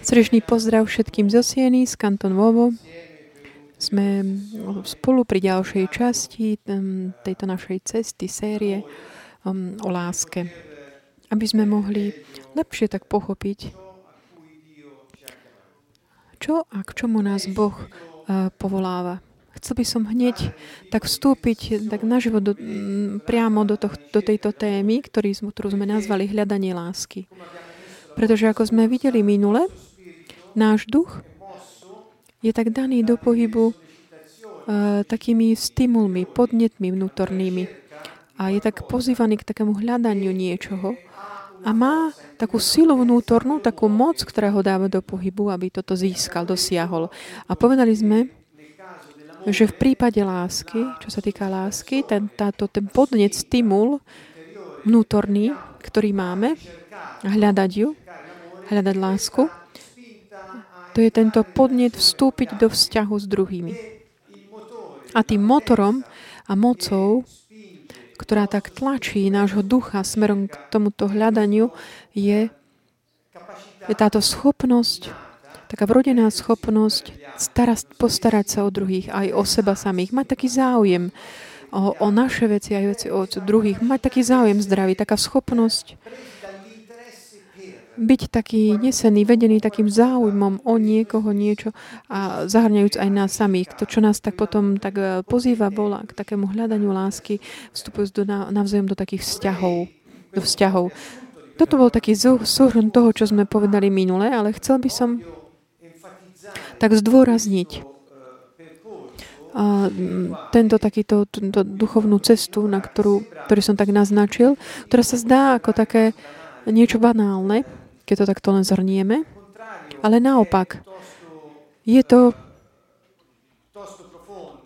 Srdečný pozdrav všetkým zo Sieny, z Kanton Vovo. Sme spolu pri ďalšej časti tejto našej cesty, série o láske. Aby sme mohli lepšie tak pochopiť, čo a k čomu nás Boh uh, povoláva. Chcel by som hneď tak vstúpiť tak naživo do, priamo do, to, do tejto témy, ktorý, ktorú sme nazvali hľadanie lásky. Pretože ako sme videli minule, náš duch je tak daný do pohybu uh, takými stimulmi, podnetmi vnútornými. A je tak pozývaný k takému hľadaniu niečoho. A má takú silu vnútornú, takú moc, ktorá ho dáva do pohybu, aby toto získal, dosiahol. A povedali sme, že v prípade lásky, čo sa týka lásky, ten, táto, ten podnet, stimul vnútorný, ktorý máme, hľadať ju, hľadať lásku, to je tento podnet vstúpiť do vzťahu s druhými. A tým motorom a mocou, ktorá tak tlačí nášho ducha smerom k tomuto hľadaniu, je, je táto schopnosť taká vrodená schopnosť starast, postarať sa o druhých, aj o seba samých, mať taký záujem o, o naše veci, aj veci o druhých, mať taký záujem zdravý, taká schopnosť byť taký nesený, vedený takým záujmom o niekoho niečo a zahrňajúc aj nás samých. To, čo nás tak potom tak e, pozýva, bola k takému hľadaniu lásky, vstupujúc do, navzájom do takých vzťahov. Do vzťahov. Toto bol taký súhrn toho, čo sme povedali minule, ale chcel by som tak zdôrazniť a tento takýto duchovnú cestu, na ktorú, ktorý som tak naznačil, ktorá sa zdá ako také niečo banálne, keď to takto len zhrnieme, ale naopak, je to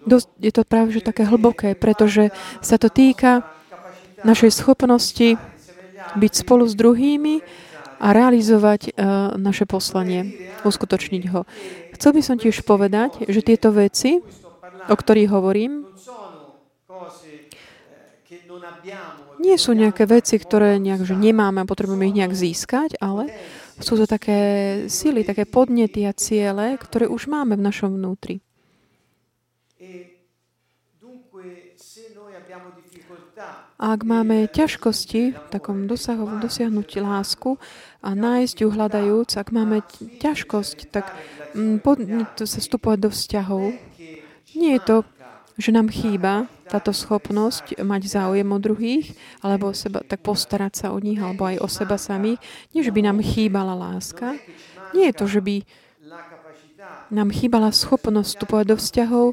dosť, je to práve že také hlboké, pretože sa to týka našej schopnosti byť spolu s druhými a realizovať uh, naše poslanie, uskutočniť ho. Chcel by som tiež povedať, že tieto veci, o ktorých hovorím, nie sú nejaké veci, ktoré nejak, že nemáme a potrebujeme ich nejak získať, ale sú to také sily, také podnety a ciele, ktoré už máme v našom vnútri. A ak máme ťažkosti v takom dosahu, dosiahnuť lásku a nájsť ju hľadajúc, ak máme ťažkosť, tak mm, pod, to sa vstupovať do vzťahov. Nie je to, že nám chýba táto schopnosť mať záujem o druhých, alebo seba, tak postarať sa o nich, alebo aj o seba samých. Nie, že by nám chýbala láska. Nie je to, že by nám chýbala schopnosť vstupovať do vzťahov,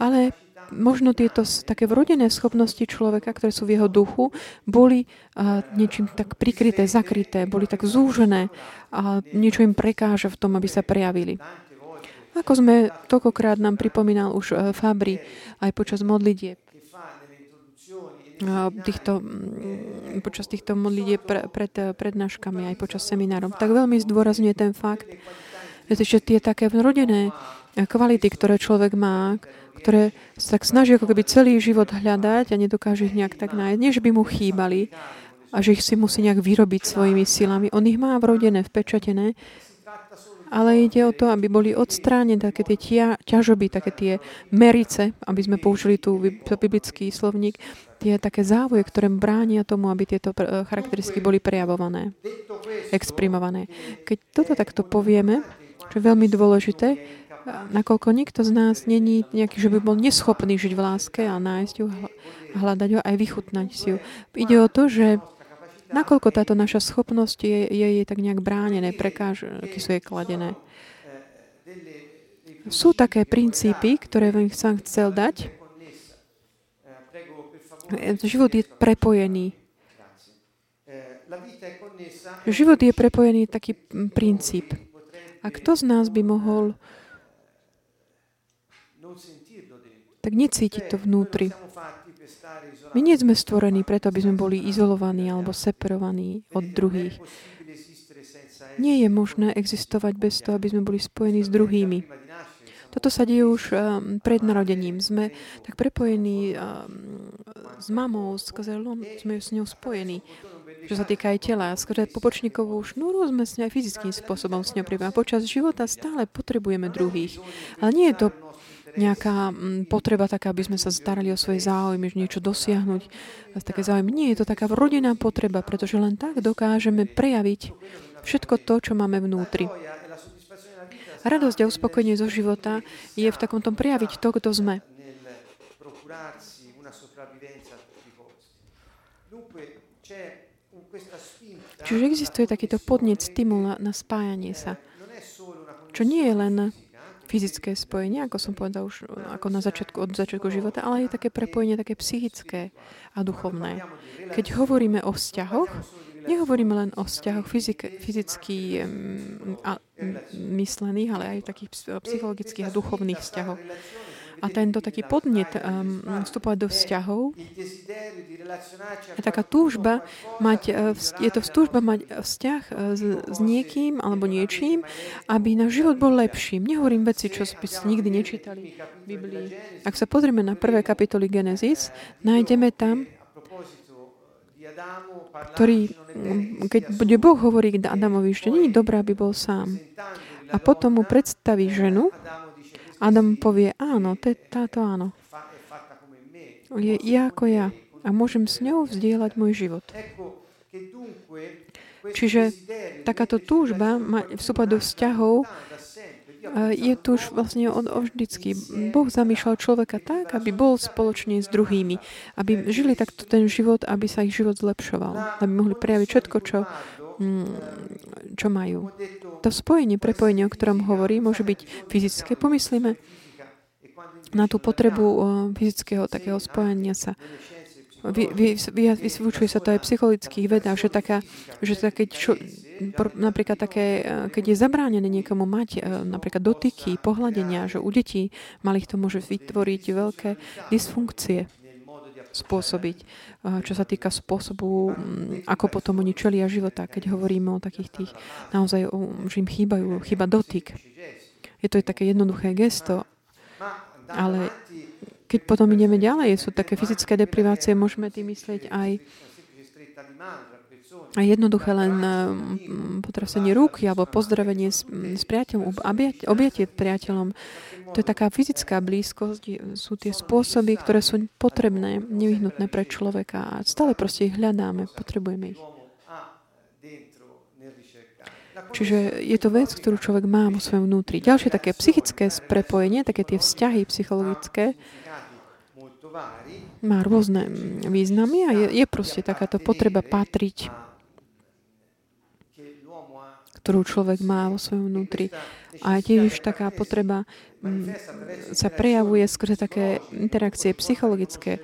ale možno tieto také vrodené schopnosti človeka, ktoré sú v jeho duchu, boli uh, niečím tak prikryté, zakryté, boli tak zúžené a niečo im prekáže v tom, aby sa prejavili. Ako sme toľkokrát nám pripomínal už uh, Fabri aj počas modlitieb, týchto, počas týchto modlitieb pre, pred prednáškami, aj počas seminárov, tak veľmi zdôrazňuje ten fakt, že tie také vrodené kvality, ktoré človek má, ktoré sa tak snaží ako keby celý život hľadať a nedokáže ich nejak tak nájsť. Nie, že by mu chýbali a že ich si musí nejak vyrobiť svojimi silami. On ich má vrodené, vpečatené, ale ide o to, aby boli odstránené také tie tia, ťažoby, také tie merice, aby sme použili tú biblický slovník, tie také závoje, ktoré bránia tomu, aby tieto charakteristiky boli prejavované, exprimované. Keď toto takto povieme, čo je veľmi dôležité, nakoľko nikto z nás není nejaký, že by bol neschopný žiť v láske a nájsť ju, hľadať ho aj vychutnať si ju. Ide o to, že nakoľko táto naša schopnosť je, je, tak nejak bránené, prekážky sú jej kladené. Sú také princípy, ktoré som chcel dať. Život je prepojený. Život je prepojený taký princíp. A kto z nás by mohol tak necítiť to vnútri. My nie sme stvorení preto, aby sme boli izolovaní alebo separovaní od druhých. Nie je možné existovať bez toho, aby sme boli spojení s druhými. Toto sa deje už um, pred narodením. Sme tak prepojení um, s mamou, s kazelom, sme s ňou spojení. čo sa týka aj tela. Skôr popočníkovú šnúru sme s aj fyzickým spôsobom s ňou A počas života stále potrebujeme druhých. Ale nie je to nejaká mm, potreba taká, aby sme sa starali o svoje záujmy, niečo dosiahnuť. Také záujmy. Nie je to taká rodinná potreba, pretože len tak dokážeme prejaviť všetko to, čo máme vnútri. Radosť a uspokojenie zo života je v takom tom prejaviť to, kto sme. Čiže existuje takýto podnet, stimul na spájanie sa. Čo nie je len fyzické spojenie, ako som povedal už ako na začiatku, od začiatku života, ale je také prepojenie také psychické a duchovné. Keď hovoríme o vzťahoch, nehovoríme len o vzťahoch fyzik, fyzicky a, myslených, ale aj takých psychologických a duchovných vzťahoch. A tento taký podnet um, vstupovať do vzťahov je taká túžba mať, uh, je to túžba mať vzťah uh, s, s niekým alebo niečím, aby náš život bol lepším. Nehovorím veci, čo by ste nikdy nečítali v Biblii. Ak sa pozrieme na prvé kapitoly Genesis, nájdeme tam ktorý, keď bude Boh hovorí k Adamovi, že nie je dobré, aby bol sám. A potom mu predstaví ženu, Adam povie, áno, to je táto áno. Je ako ja. A môžem s ňou vzdielať môj život. Čiže takáto túžba vstúpať do vzťahov je tu už vlastne od, vždycky. Boh zamýšľal človeka tak, aby bol spoločne s druhými. Aby žili takto ten život, aby sa ich život zlepšoval. Aby mohli prejaviť všetko, čo, čo majú. To spojenie, prepojenie, o ktorom hovorí, môže byť fyzické. Pomyslíme na tú potrebu fyzického takého spojenia sa vy, vy, vy, vysvúčuje sa to aj psychologických vedách, že, taká, že také, čo, napríklad také, e, keď je zabránené niekomu mať e, napríklad dotyky, pohľadenia, že u detí malých to môže vytvoriť veľké dysfunkcie spôsobiť, e, čo sa týka spôsobu, ako potom oni čelia života, keď hovoríme o takých tých, naozaj, že im chýbajú, chýba dotyk. Je to také jednoduché gesto, ale keď potom ideme ďalej, sú také fyzické deprivácie, môžeme tým myslieť aj a jednoduché len potrasenie rúk alebo pozdravenie s, s priateľom, objatie priateľom. To je taká fyzická blízkosť, sú tie spôsoby, ktoré sú potrebné, nevyhnutné pre človeka a stále proste ich hľadáme, potrebujeme ich. Čiže je to vec, ktorú človek má vo svojom vnútri. Ďalšie také psychické prepojenie, také tie vzťahy psychologické, má rôzne významy a je, je proste takáto potreba patriť, ktorú človek má vo svojom vnútri. A tiež taká potreba sa prejavuje skrze také interakcie psychologické,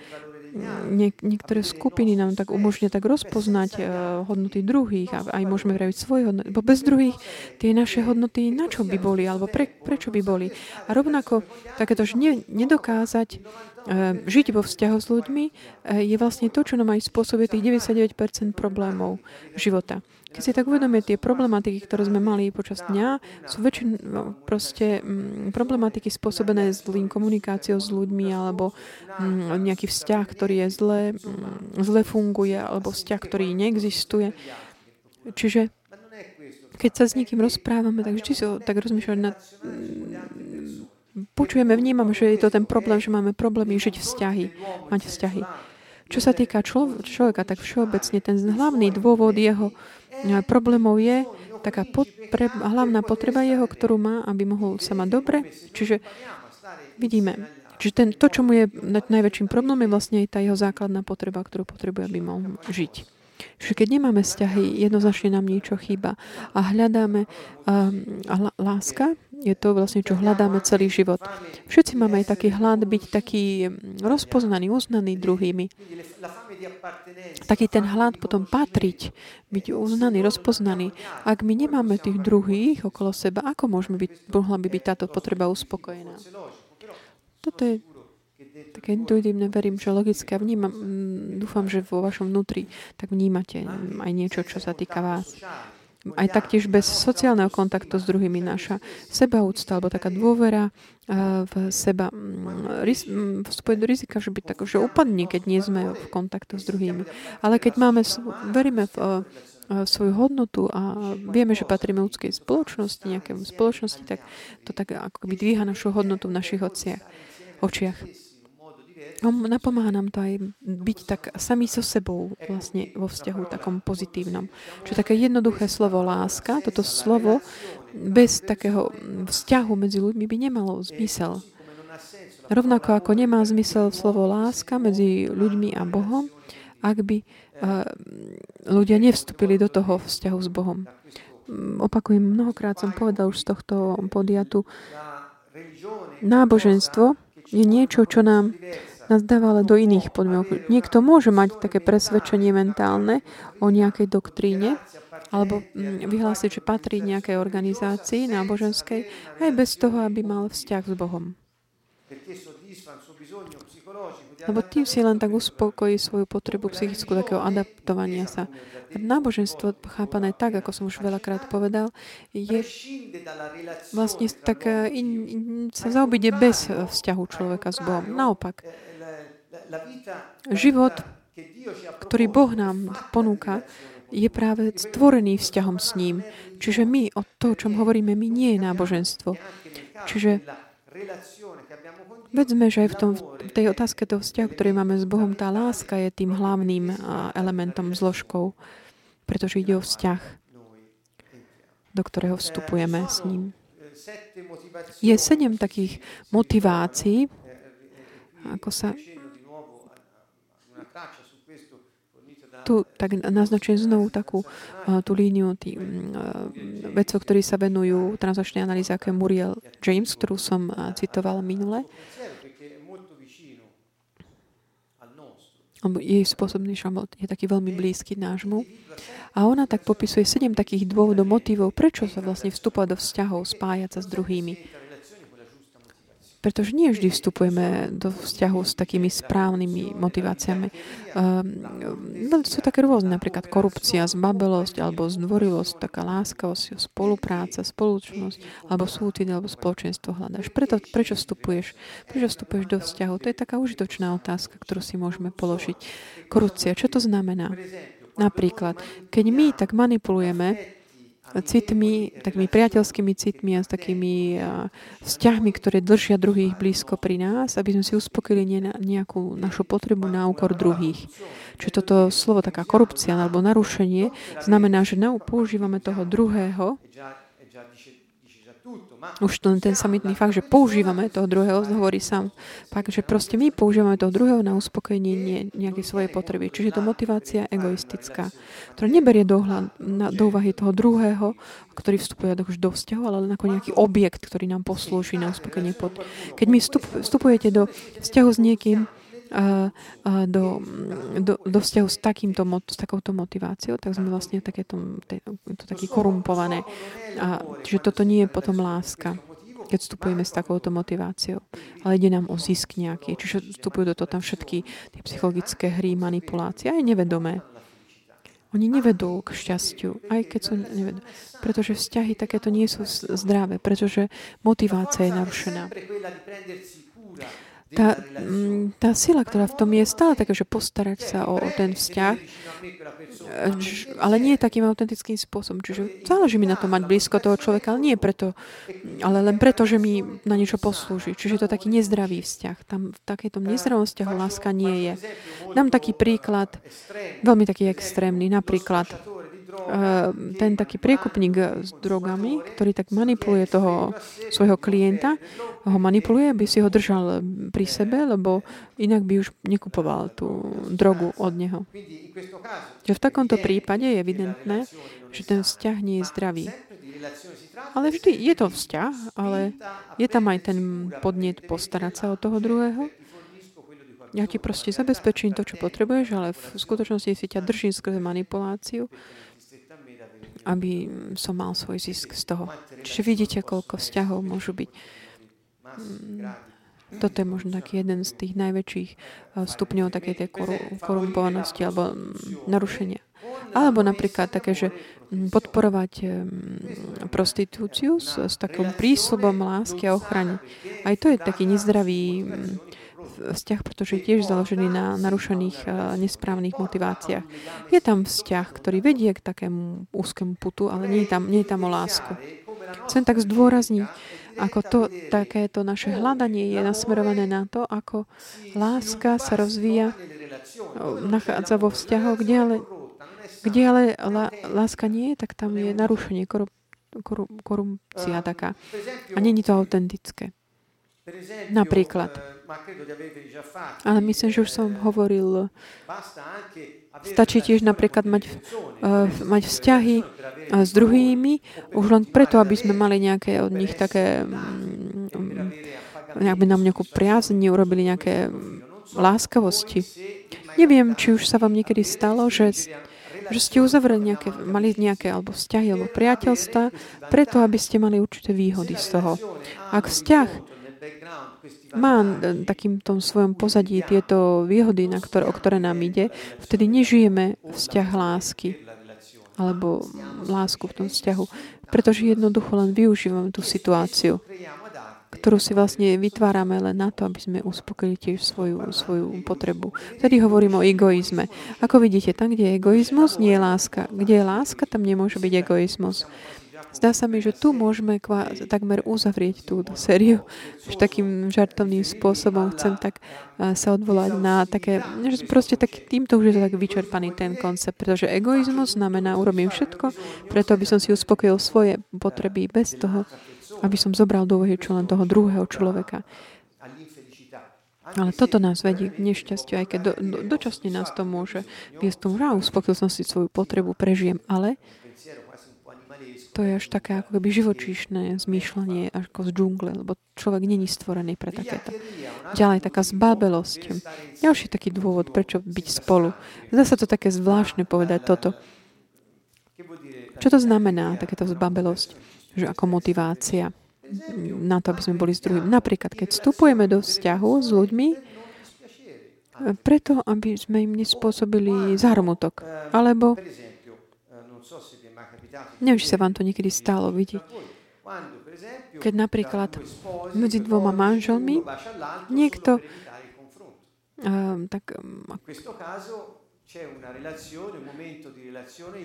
nie, niektoré skupiny nám tak umožňujú tak rozpoznať uh, hodnoty druhých a aj môžeme vraviť svoje hodnoty. Bo bez druhých tie naše hodnoty na čo by boli, alebo pre, prečo by boli. A rovnako takéto, ne, nedokázať uh, žiť vo vzťahu s ľuďmi uh, je vlastne to, čo nám aj spôsobuje tých 99% problémov života. Keď si tak uvedomie, tie problematiky, ktoré sme mali počas dňa, sú väčšin, no, proste mm, problematiky spôsobené zlým komunikáciou s ľuďmi alebo m, mm, nejaký vzťah, ktorý je zle, mm, zle funguje alebo vzťah, ktorý neexistuje. Čiže keď sa s niekým rozprávame, tak vždy si tak rozmýšľať nad... Počujeme, vnímame, že je to ten problém, že máme problémy žiť vzťahy, mať vzťahy. Čo sa týka človeka, tak všeobecne ten hlavný dôvod jeho problémov je taká potre- hlavná potreba jeho, ktorú má, aby mohol sa mať dobre. Čiže vidíme, Čiže ten, to, čo mu je najväčším problémom, je vlastne aj tá jeho základná potreba, ktorú potrebuje, aby mohol žiť. Čiže keď nemáme vzťahy, jednoznačne nám niečo chýba. A hľadáme um, a láska, je to vlastne, čo hľadáme celý život. Všetci máme aj taký hlad byť taký rozpoznaný, uznaný druhými. Taký ten hlad potom patriť, byť uznaný, rozpoznaný. Ak my nemáme tých druhých okolo seba, ako môžeme byť, mohla by byť táto potreba uspokojená? Toto je také intuitívne, verím, že logické. Vnímam, mm, dúfam, že vo vašom vnútri tak vnímate aj niečo, čo sa týka vás. Aj taktiež bez sociálneho kontaktu s druhými naša sebaúcta alebo taká dôvera v seba mm, vstupuje do rizika, že by tak, že upadne, keď nie sme v kontaktu s druhými. Ale keď máme, veríme v, v svoju hodnotu a vieme, že patríme ľudskej spoločnosti, nejaké spoločnosti, tak to tak ako by dvíha našu hodnotu v našich očiach. Napomáha nám to aj byť tak sami so sebou vlastne vo vzťahu takom pozitívnom. Čiže také jednoduché slovo láska, toto slovo bez takého vzťahu medzi ľuďmi by nemalo zmysel. Rovnako ako nemá zmysel slovo láska medzi ľuďmi a Bohom, ak by uh, ľudia nevstúpili do toho vzťahu s Bohom. Opakujem, mnohokrát som povedal už z tohto podiatu, náboženstvo je niečo, čo nám nás dáva do iných podmienok. Niekto môže mať také presvedčenie mentálne o nejakej doktríne, alebo mm, vyhlásiť, že patrí nejakej organizácii náboženskej, aj bez toho, aby mal vzťah s Bohom. Lebo tým si len tak uspokojí svoju potrebu psychickú takého adaptovania sa. Náboženstvo, chápané tak, ako som už veľakrát povedal, je vlastne tak in, in, sa zaobíde bez vzťahu človeka s Bohom. Naopak, Život, ktorý Boh nám ponúka, je práve stvorený vzťahom s ním. Čiže my, o to, o čom hovoríme, my nie je náboženstvo. Čiže vedzme, že aj v, tom, v tej otázke toho vzťahu, ktorý máme s Bohom, tá láska je tým hlavným elementom, zložkou, pretože ide o vzťah, do ktorého vstupujeme s ním. Je sedem takých motivácií, ako sa tu tak naznačujem znovu takú uh, tú líniu tým uh, vedcov, ktorí sa venujú transačnej analýze, ako je Muriel James, ktorú som uh, citoval minule. jej šamot je taký veľmi blízky nášmu. A ona tak popisuje sedem takých dôvodov, motivov, prečo sa vlastne vstúpa do vzťahov, spájať sa s druhými. Pretože nie vždy vstupujeme do vzťahu s takými správnymi motiváciami. Um, sú také rôzne, napríklad korupcia, zbabelosť alebo zdvorilosť, taká láskavosť, spolupráca, spoločnosť, alebo súcit, alebo spoločenstvo hľadáš. Preto, prečo vstupuješ? Prečo vstupuješ do vzťahu? To je taká užitočná otázka, ktorú si môžeme položiť. Korupcia, čo to znamená? Napríklad, keď my tak manipulujeme citmi, takými priateľskými citmi a s takými vzťahmi, ktoré držia druhých blízko pri nás, aby sme si uspokojili nejakú našu potrebu na úkor druhých. Čiže toto slovo, taká korupcia alebo narušenie, znamená, že používame toho druhého už to, ten samitný fakt, že používame toho druhého, hovorí sám fakt, že proste my používame toho druhého na uspokojenie nejakej svojej potreby. Čiže to motivácia egoistická, ktorá neberie do, na, do úvahy toho druhého, ktorý vstupuje už do vzťahu, ale len ako nejaký objekt, ktorý nám poslúži na uspokojenie. Pod... Keď my vstup, vstupujete do vzťahu s niekým, do, do, do vzťahu s, takýmto, s takouto motiváciou, tak sme vlastne takéto, to taký korumpované. A, čiže toto nie je potom láska keď vstupujeme s takouto motiváciou. Ale ide nám o zisk nejaký. Čiže vstupujú do toho tam všetky tie psychologické hry, manipulácie, aj nevedomé. Oni nevedú k šťastiu, aj keď sú nevedú. Pretože vzťahy takéto nie sú zdravé, pretože motivácia je narušená tá, mm, tá sila, ktorá v tom je stále taká, že postarať sa o, o ten vzťah, ale nie takým autentickým spôsobom. Čiže záleží mi na to mať blízko toho človeka, ale nie preto, ale len preto, že mi na niečo poslúži. Čiže je to taký nezdravý vzťah. Tam v takejto nezdravom vzťahu láska nie je. Dám taký príklad, veľmi taký extrémny. Napríklad, ten taký priekupník s drogami, ktorý tak manipuluje toho svojho klienta, ho manipuluje, aby si ho držal pri sebe, lebo inak by už nekupoval tú drogu od neho. V takomto prípade je evidentné, že ten vzťah nie je zdravý. Ale vždy je to vzťah, ale je tam aj ten podnet postarať sa o toho druhého. Ja ti proste zabezpečím to, čo potrebuješ, ale v skutočnosti si ťa držím skrze manipuláciu aby som mal svoj zisk z toho. Čiže vidíte, koľko vzťahov môžu byť. Mm, toto je možno taký jeden z tých najväčších eh, stupňov takej tej korumpovanosti alebo mm, narušenia. Alebo napríklad také, že mm, podporovať prostitúciu s, s takým prísľubom lásky a ochrany. Aj to je taký nezdravý vzťah, pretože je tiež založený na narušených nesprávnych motiváciách. Je tam vzťah, ktorý vedie k takému úzkému putu, ale nie je tam, nie je tam o lásku. Chcem tak zdôrazniť, ako to, takéto naše hľadanie je nasmerované na to, ako láska sa rozvíja, nachádza vo vzťahoch, kde ale, kde ale láska nie je, tak tam je narušenie, korup, korup, korupcia taká. A není to autentické. Napríklad. Ale myslím, že už som hovoril, stačí tiež napríklad mať, uh, mať vzťahy uh, s druhými, už len preto, aby sme mali nejaké od nich také, um, by nám nejakú priazni, urobili nejaké láskavosti. Neviem, či už sa vám niekedy stalo, že že ste uzavreli nejaké, mali nejaké alebo vzťahy alebo priateľstva, preto aby ste mali určité výhody z toho. Ak vzťah má takým tom svojom pozadí tieto výhody, na ktoré, o ktoré nám ide, vtedy nežijeme vzťah lásky alebo lásku v tom vzťahu, pretože jednoducho len využívame tú situáciu, ktorú si vlastne vytvárame len na to, aby sme uspokojili tiež svoju, svoju potrebu. Vtedy hovorím o egoizme. Ako vidíte, tam, kde je egoizmus, nie je láska. Kde je láska, tam nemôže byť egoizmus. Zdá sa mi, že tu môžeme kvá, takmer uzavrieť túto sériu. Už takým žartovným spôsobom chcem tak sa odvolať na také, že proste tak, týmto už je to tak vyčerpaný ten koncept, pretože egoizmus znamená, urobím všetko, preto aby som si uspokojil svoje potreby bez toho, aby som zobral do úvahy čo len toho druhého človeka. Ale toto nás vedie k nešťastiu, aj keď do, do, dočasne nás to môže viesť tomu, že uspokojil som si svoju potrebu, prežijem, ale to je až také ako keby živočíšne zmýšľanie ako z džungle, lebo človek není stvorený pre takéto. Ďalej taká zbábelosť. Ďalší taký dôvod, prečo byť spolu. Zdá sa to také zvláštne povedať toto. Čo to znamená, takéto zbabelosť? Že ako motivácia na to, aby sme boli s druhým. Napríklad, keď vstupujeme do vzťahu s ľuďmi, preto, aby sme im nespôsobili zármutok. Alebo Neviem, či sa vám to niekedy stalo vidieť. Keď napríklad medzi dvoma manželmi niekto uh, tak um,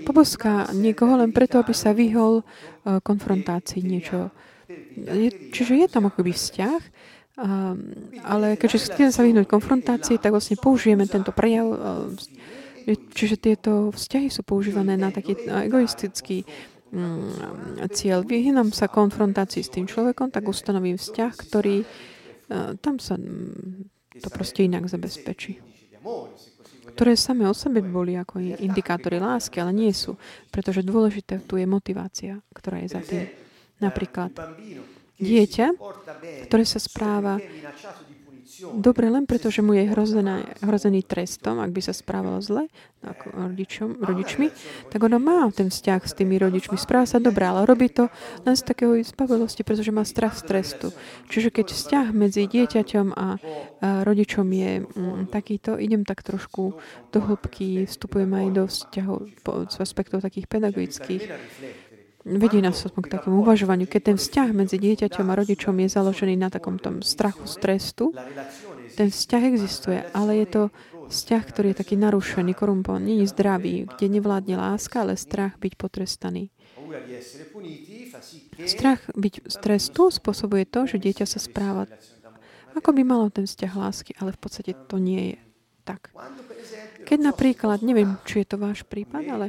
poboská niekoho len preto, aby sa vyhol uh, konfrontácii niečo. Čiže je tam akoby vzťah, ale keďže chceme sa vyhnúť konfrontácii, tak vlastne použijeme tento prejav Čiže tieto vzťahy sú používané na taký egoistický mm, cieľ. Vyhnám sa konfrontácii s tým človekom, tak ustanovím vzťah, ktorý uh, tam sa mm, to proste inak zabezpečí. Ktoré same o sebe boli ako indikátory lásky, ale nie sú, pretože dôležité tu je motivácia, ktorá je za tým. Napríklad dieťa, ktoré sa správa dobre len preto, že mu je hrozená, hrozený trestom, ak by sa správalo zle ako rodičom, rodičmi, tak ona má ten vzťah s tými rodičmi. Správa sa dobre, ale robí to len z takého zbavelosti, pretože má strach z trestu. Čiže keď vzťah medzi dieťaťom a rodičom je mm, takýto, idem tak trošku do hĺbky, vstupujem aj do vzťahov z aspektov takých pedagogických vedie nás k takému uvažovaniu. Keď ten vzťah medzi dieťaťom a rodičom je založený na takom tom strachu, stresu, ten vzťah existuje, ale je to vzťah, ktorý je taký narušený, korumpovaný, je zdravý, kde nevládne láska, ale strach byť potrestaný. Strach byť strestu spôsobuje to, že dieťa sa správa ako by malo ten vzťah lásky, ale v podstate to nie je tak. Keď napríklad, neviem, či je to váš prípad, ale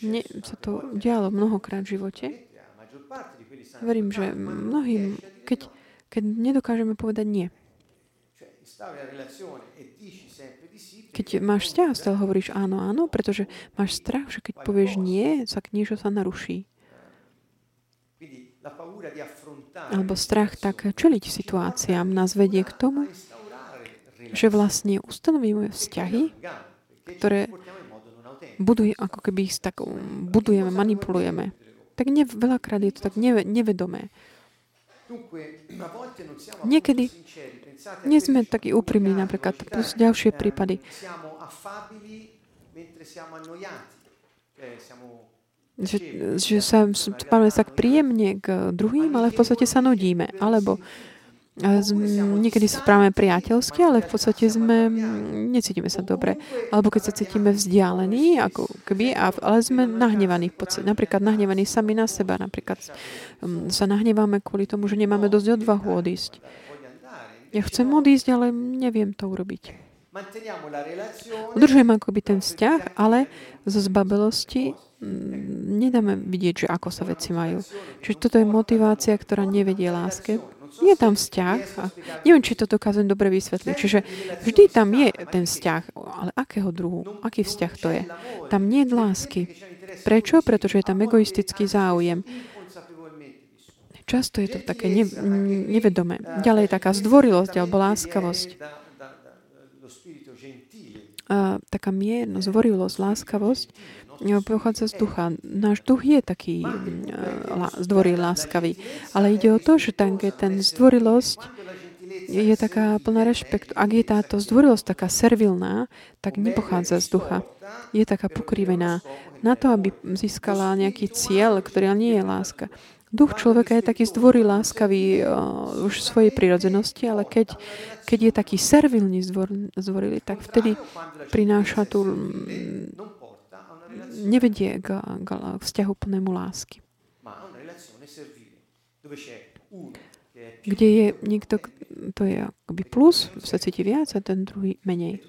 mne sa to dialo mnohokrát v živote. Verím, že mnohým, keď, keď nedokážeme povedať nie. Keď máš vzťah, stále hovoríš áno, áno, pretože máš strach, že keď povieš nie, sa niečo sa naruší. Alebo strach tak čeliť situáciám nás vedie k tomu, že vlastne ustanovíme vzťahy, ktoré buduje, ako keby ich tak budujeme, manipulujeme. Tak ne, veľakrát je to tak neve, nevedomé. Niekedy nie sme takí úprimní, napríklad, plus ďalšie prípady. že, že sa spávame tak príjemne k druhým, ale v podstate sa nudíme. Alebo niekedy sa správame priateľsky, ale v podstate sme, necítime sa dobre. Alebo keď sa cítime vzdialení, ako keby, ale sme nahnevaní v podstate. Napríklad nahnevaní sami na seba. Napríklad sa nahneváme kvôli tomu, že nemáme dosť odvahu odísť. Ja chcem odísť, ale neviem to urobiť. Udržujem akoby ten vzťah, ale zo zbabelosti nedáme vidieť, že ako sa veci majú. Čiže toto je motivácia, ktorá nevedie láske, je tam vzťah. A neviem, či to dokážem dobre vysvetliť. Čiže vždy tam je ten vzťah, ale akého druhu? Aký vzťah to je? Tam nie je lásky. Prečo? Pretože je tam egoistický záujem. Často je to také ne, nevedomé. Ďalej taká zdvorilosť alebo láskavosť. A, taká miernosť, zdvorilosť, láskavosť pochádza z ducha. Náš duch je taký mm, zdvorý, láskavý. Ale ide o to, že tam, ten zdvorilosť je taká plná rešpektu. Ak je táto zdvorilosť taká servilná, tak nepochádza z ducha. Je taká pokrivená na to, aby získala nejaký cieľ, ktorý nie je láska. Duch človeka je taký zdvorí láskavý uh, už v svojej prírodzenosti, ale keď, keď je taký servilný zdvor, zdvorilý, tak vtedy prináša tú nevedie k, k vzťahu plnému lásky. Kde je niekto, to je akoby plus, sa cíti viac a ten druhý menej.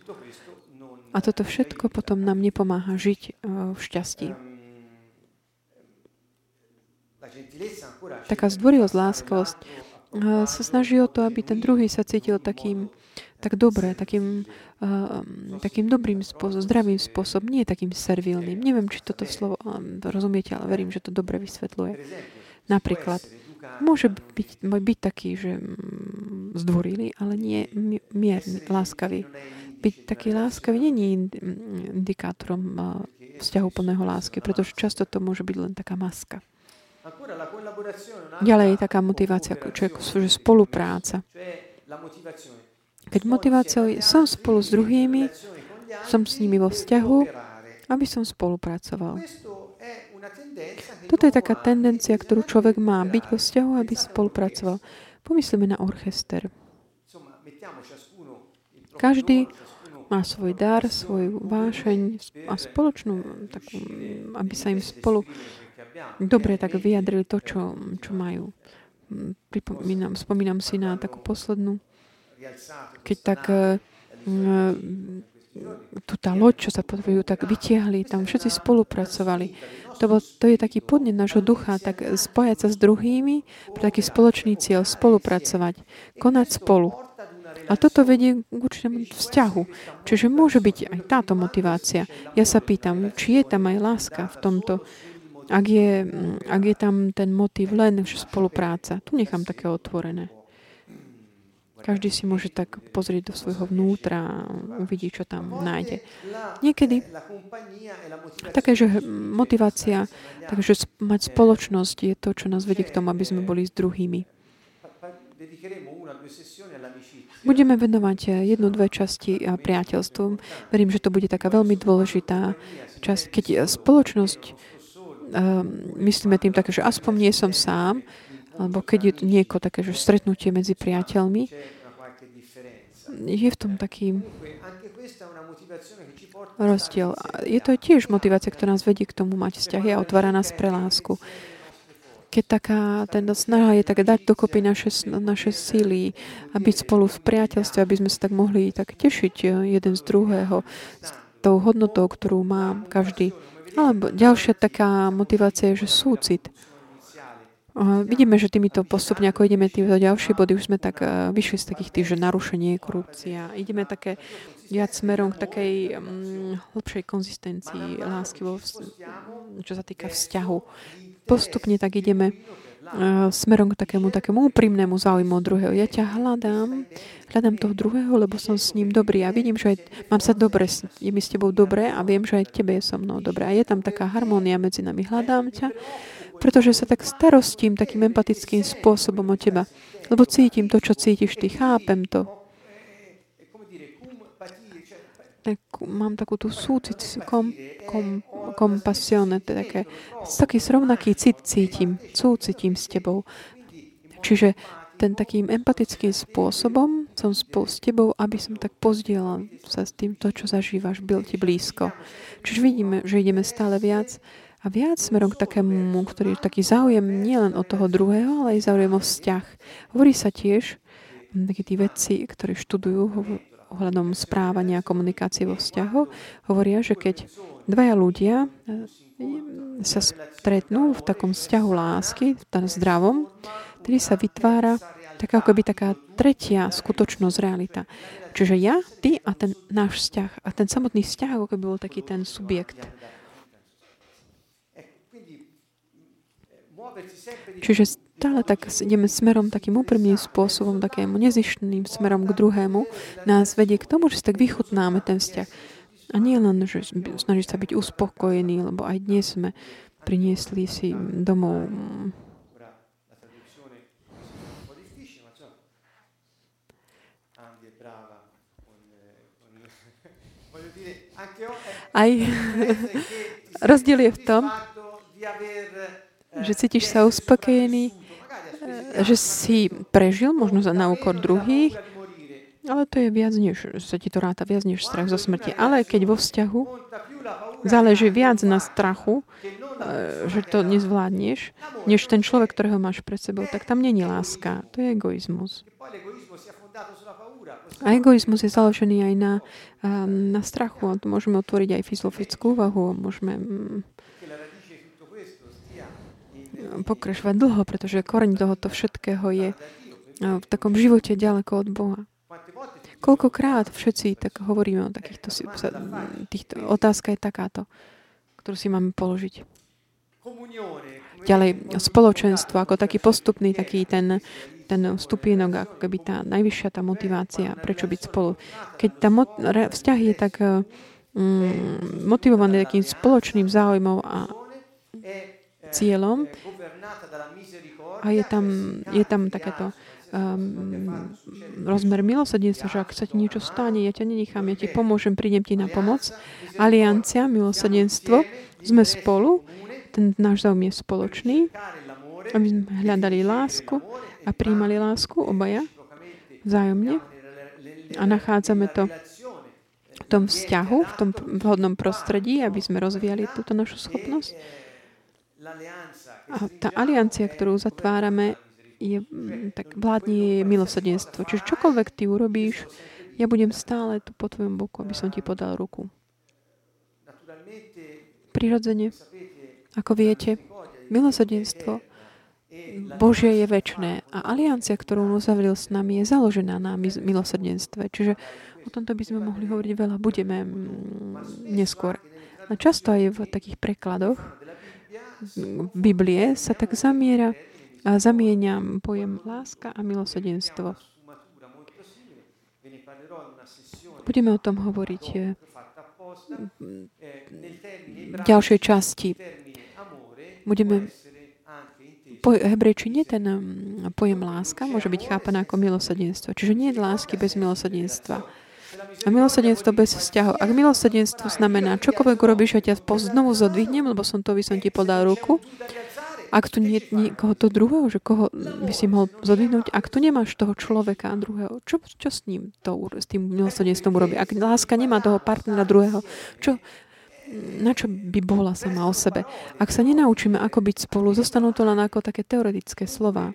A toto všetko potom nám nepomáha žiť e, v šťastí. Taká zdvorilosť, láskavosť e, sa snaží o to, aby ten druhý sa cítil takým tak dobre, takým, uh, takým dobrým spôsobom, zdravým spôsobom, nie takým servilným. Neviem, či toto slovo um, rozumiete, ale verím, že to dobre vysvetľuje. Napríklad, môže byť, byť taký, že um, zdvorilý, ale nie mierny, láskavý. Byť taký láskavý nie je indikátorom uh, vzťahu plného lásky, pretože často to môže byť len taká maska. Ďalej je taká motivácia, čo je spolupráca. Keď motiváciou som spolu s druhými, som s nimi vo vzťahu, aby som spolupracoval. Toto je taká tendencia, ktorú človek má, byť vo vzťahu, aby spolupracoval. Pomyslíme na orchester. Každý má svoj dar, svoju vášeň a spoločnú, takú, aby sa im spolu dobre tak vyjadrili to, čo, čo majú. Pripomínam, spomínam si na takú poslednú keď tak tu tá loď, čo sa potrebujú, tak vytiahli, tam všetci spolupracovali. To, bol, to je taký podnet nášho ducha, tak spojať sa s druhými pre taký spoločný cieľ, spolupracovať, konať spolu. A toto vedie k určitému vzťahu. Čiže môže byť aj táto motivácia. Ja sa pýtam, či je tam aj láska v tomto, ak je, ak je tam ten motiv len spolupráca. Tu nechám také otvorené. Každý si môže tak pozrieť do svojho vnútra a uvidí, čo tam nájde. Niekedy také, že motivácia, takže mať spoločnosť je to, čo nás vedie k tomu, aby sme boli s druhými. Budeme venovať jednu, dve časti priateľstvom. Verím, že to bude taká veľmi dôležitá časť. Keď spoločnosť, myslíme tým také, že aspoň nie som sám, alebo keď je nieko také, že stretnutie medzi priateľmi, je v tom taký rozdiel. Je to tiež motivácia, ktorá nás vedie k tomu mať vzťahy a otvára nás pre lásku. Keď taká ten snaha je tak dať dokopy naše, naše síly a byť spolu v priateľstve, aby sme sa tak mohli tak tešiť eh, jeden z druhého, s tou hodnotou, ktorú má každý. Alebo ďalšia taká motivácia je, že súcit. Vidíme, že týmito postupne, ako ideme týmto ďalšie body, už sme tak uh, vyšli z takých tých, že narušenie, korupcia. Ideme také viac smerom k takej um, hlbšej konzistencii lásky, vo, čo sa týka vzťahu. Postupne tak ideme uh, smerom k takému, takému úprimnému záujmu druhého. Ja ťa hľadám, hľadám toho druhého, lebo som s ním dobrý a vidím, že aj, mám sa dobre, je mi s tebou dobré a viem, že aj tebe je so mnou dobré. A je tam taká harmónia medzi nami. Hľadám ťa pretože sa tak starostím takým empatickým spôsobom o teba. Lebo cítim to, čo cítiš ty, chápem to. tak, mám takú tú súcit, kom, kom, kompasione, také, taký rovnaký cit cítim, súcitím s tebou. Čiže ten takým empatickým spôsobom som spolu s tebou, aby som tak pozdielal sa s tým to, čo zažívaš, byl ti blízko. Čiže vidíme, že ideme stále viac a viac smerom k takému, ktorý je taký záujem nielen od toho druhého, ale aj záujem o vzťah. Hovorí sa tiež, takí tí vedci, ktorí študujú ohľadom správania a komunikácie vo vzťahu, hovoria, že keď dvaja ľudia e, sa stretnú v takom vzťahu lásky, v tom zdravom, tedy sa vytvára taká ako by taká tretia skutočnosť, realita. Čiže ja, ty a ten náš vzťah. A ten samotný vzťah ako by bol taký ten subjekt. Čiže stále tak ideme smerom takým úprimným spôsobom, takému nezištným smerom k druhému, nás vedie k tomu, že si tak vychutnáme ten vzťah. A nie len, že snaží sa byť uspokojený, lebo aj dnes sme priniesli si domov aj rozdiel je v tom, že cítiš sa uspokojený, že si prežil možno na úkor druhých, ale to je viac než, sa ti to ráta viac než strach zo smrti. Ale keď vo vzťahu záleží viac na strachu, e, že to nezvládneš, než ten človek, ktorého máš pred sebou, tak tam není láska. To je egoizmus. A egoizmus je založený aj na, na strachu. A môžeme otvoriť aj filozofickú úvahu. Môžeme mm, pokračovať dlho, pretože koreň tohoto všetkého je v takom živote ďaleko od Boha. Koľkokrát všetci tak hovoríme o takýchto týchto, otázka je takáto, ktorú si máme položiť. Ďalej, spoločenstvo ako taký postupný, taký ten, ten stupienok, ako keby tá najvyššia tá motivácia, prečo byť spolu. Keď tá mo- vzťah je tak mm, motivovaný takým spoločným záujmom a cieľom a je tam, je tam takéto um, rozmer milosrdenstva, že ak sa ti niečo stane, ja ťa nenechám, ja ti pomôžem, prídem ti na pomoc. Aliancia, milosrdenstvo, sme spolu, ten náš záujem je spoločný, aby sme hľadali lásku a príjmali lásku obaja vzájomne a nachádzame to v tom vzťahu, v tom vhodnom prostredí, aby sme rozvíjali túto našu schopnosť. A tá aliancia, ktorú zatvárame, je, tak vládni je milosrdenstvo. Čiže čokoľvek ty urobíš, ja budem stále tu po tvojom boku, aby som ti podal ruku. Prirodzene, ako viete, milosrdenstvo Božie je väčné a aliancia, ktorú on uzavril s nami, je založená na milosrdenstve. Čiže o tomto by sme mohli hovoriť veľa. Budeme neskôr. A často aj v takých prekladoch Biblie sa tak zamiera a zamieňa pojem láska a milosedenstvo. Budeme o tom hovoriť eh, v ďalšej časti. Budeme po hebrejčine ten mm, pojem láska môže byť chápaná ako milosadenstvo. Čiže nie je lásky bez milosadenstva. A milosrdenstvo bez vzťahov. Ak milosrdenstvo znamená, čokoľvek urobíš, ja ťa znovu zodvihnem, lebo som to by som ti podal ruku. Ak tu nie je to druhého, že koho by si mohol zodvihnúť, ak tu nemáš toho človeka a druhého, čo, čo s ním to, s tým milosrdenstvom urobí? Ak láska nemá toho partnera druhého, čo, na čo by bola sama o sebe? Ak sa nenaučíme, ako byť spolu, zostanú to len ako také teoretické slova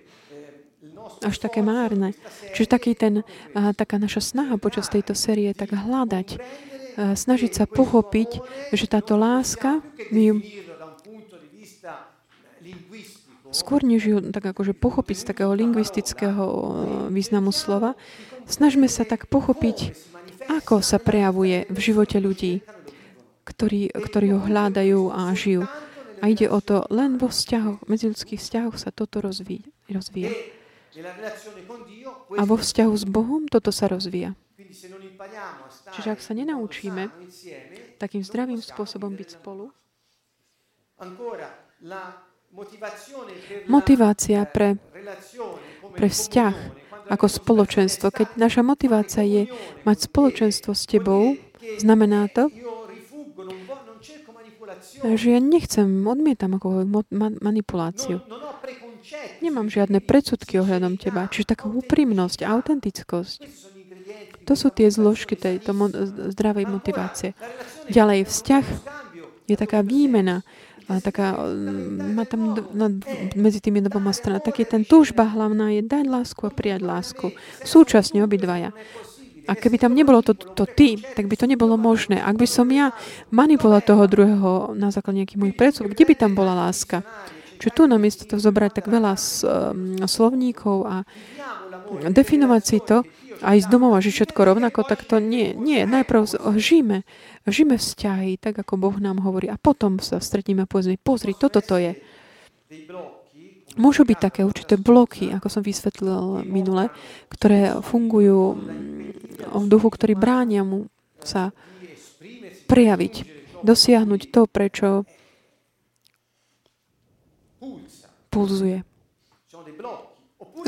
až také márne. Čiže taký ten, taká naša snaha počas tejto série tak hľadať, snažiť sa pochopiť, že táto láska, my skôr než ju tak akože pochopiť z takého lingvistického významu slova, snažme sa tak pochopiť, ako sa prejavuje v živote ľudí, ktorí, ktorí ho hľadajú a žijú. A ide o to, len vo vzťahoch, ľudských vzťahoch sa toto rozvíja. rozvíja. A vo vzťahu s Bohom toto sa rozvíja. Čiže ak sa nenaučíme takým zdravým spôsobom byť spolu, motivácia pre, pre vzťah ako spoločenstvo, keď naša motivácia je mať spoločenstvo s tebou, Znamená to, že ja nechcem, odmietam ako manipuláciu. Nemám žiadne predsudky ohľadom teba. Čiže taká úprimnosť, autentickosť. To sú tie zložky tejto mo- zdravej motivácie. Ďalej vzťah je taká výmena a taká, mm, má tam no, medzi tými dvoma stranami, taký ten túžba hlavná je dať lásku a prijať lásku. Súčasne obidvaja. A keby tam nebolo to, to ty, tak by to nebolo možné. Ak by som ja manipuloval toho druhého na základe nejakých mojich predsudkov, kde by tam bola láska? Čiže tu namiesto to zobrať tak veľa slovníkov a definovať si to a ísť domov a žiť všetko rovnako, tak to nie. Nie, najprv žijeme, žijeme vzťahy, tak ako Boh nám hovorí a potom sa stretneme a povedzme, pozri, toto to je. Môžu byť také určité bloky, ako som vysvetlil minule, ktoré fungujú mm, v duchu, ktorý bránia mu sa prejaviť, dosiahnuť to, prečo pulzuje.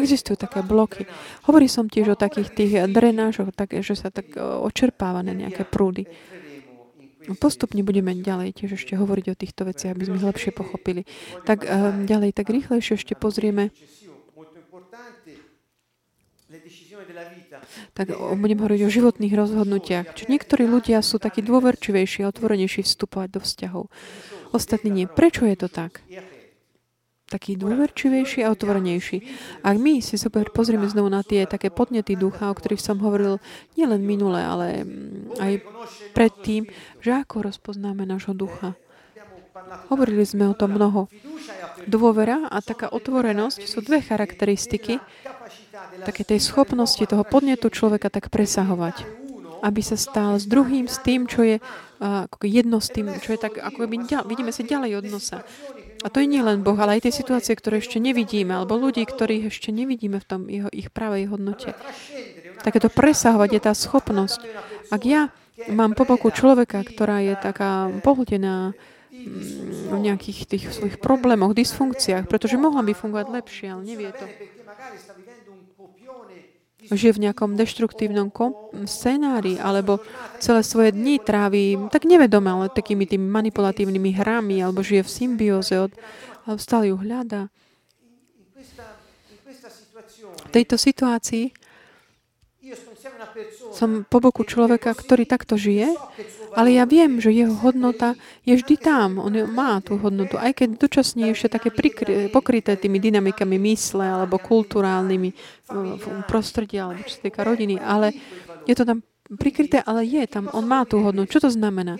Existujú také bloky. Hovorí som tiež o takých tých drenážoch, tak, že sa tak očerpáva na nejaké prúdy. Postupne budeme ďalej tiež ešte hovoriť o týchto veciach, aby sme ich lepšie pochopili. Tak um, ďalej, tak rýchlejšie ešte pozrieme. Tak budem hovoriť o životných rozhodnutiach. Čiže niektorí ľudia sú takí dôverčivejší a otvorenejší vstupovať do vzťahov. Ostatní nie. Prečo je to tak? Taký dôverčivejší a otvorenejší. Ak my si super pozrieme znovu na tie také podnety ducha, o ktorých som hovoril nielen minule, ale mm, aj predtým, že ako rozpoznáme nášho ducha. Hovorili sme o tom mnoho. Dôvera a taká otvorenosť sú dve charakteristiky také tej schopnosti toho podnetu človeka tak presahovať. Aby sa stal s druhým, s tým, čo je jedno s tým, čo je tak, ako by, vidíme sa ďalej od nosa. A to je nie len Boh, ale aj tie situácie, ktoré ešte nevidíme, alebo ľudí, ktorých ešte nevidíme v tom jeho, ich pravej hodnote. Takéto presahovať je tá schopnosť. Ak ja mám po boku človeka, ktorá je taká pohltená mm, v nejakých tých svojich problémoch, dysfunkciách, pretože mohla by fungovať lepšie, ale nevie to žije v nejakom deštruktívnom scenári alebo celé svoje dni trávi tak nevedome, ale takými tými manipulatívnymi hrami alebo žije v symbióze od, alebo stále ju hľadá. V tejto situácii som po boku človeka, ktorý takto žije, ale ja viem, že jeho hodnota je vždy tam. On má tú hodnotu, aj keď dočasne je ešte také prikry, pokryté tými dynamikami mysle alebo kulturálnymi prostredí, alebo čo sa týka rodiny, ale je to tam prikryté, ale je tam, on má tú hodnotu. Čo to znamená?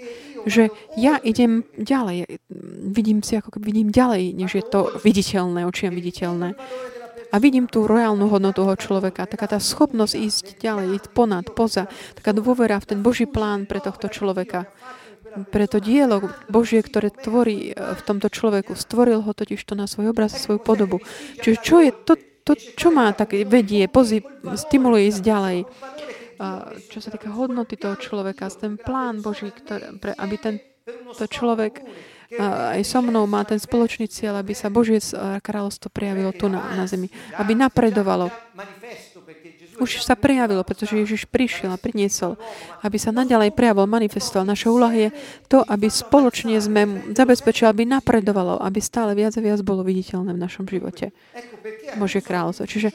Že ja idem ďalej, vidím si ako vidím ďalej, než je to viditeľné, očiam viditeľné a vidím tú reálnu hodnotu toho človeka. Taká tá schopnosť ísť ďalej, ísť ponad, poza. Taká dôvera v ten Boží plán pre tohto človeka. Pre to dielo Božie, ktoré tvorí e, v tomto človeku. Stvoril ho totiž to na svoj obraz, svoju podobu. Čiže čo je to, to čo má tak vedie, pozí, stimuluje ísť ďalej. A čo sa týka hodnoty toho človeka, ten plán Boží, ktoré, pre, aby ten to človek aj so mnou má ten spoločný cieľ, aby sa Božie kráľovstvo prejavilo tu na, na zemi. Aby napredovalo. Už sa prejavilo, pretože Ježiš prišiel a priniesol, aby sa naďalej prejavil, manifestoval. Naša úloha je to, aby spoločne sme zabezpečili, aby napredovalo, aby stále viac a viac bolo viditeľné v našom živote. Božie kráľovstvo. Čiže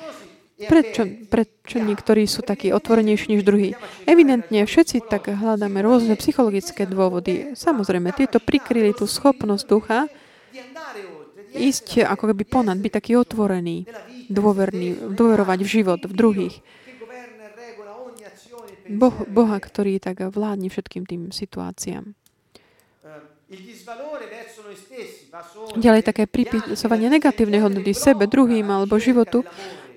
Prečo, prečo niektorí sú takí otvorenejší než druhí? Evidentne všetci tak hľadáme rôzne psychologické dôvody. Samozrejme, tieto prikryli tú schopnosť ducha ísť ako keby ponad, byť taký otvorený, dôverný, dôverovať v život, v druhých. Boh, Boha, ktorý tak vládne všetkým tým situáciám. Ďalej také pripisovanie negatívnej hodnoty sebe, druhým alebo životu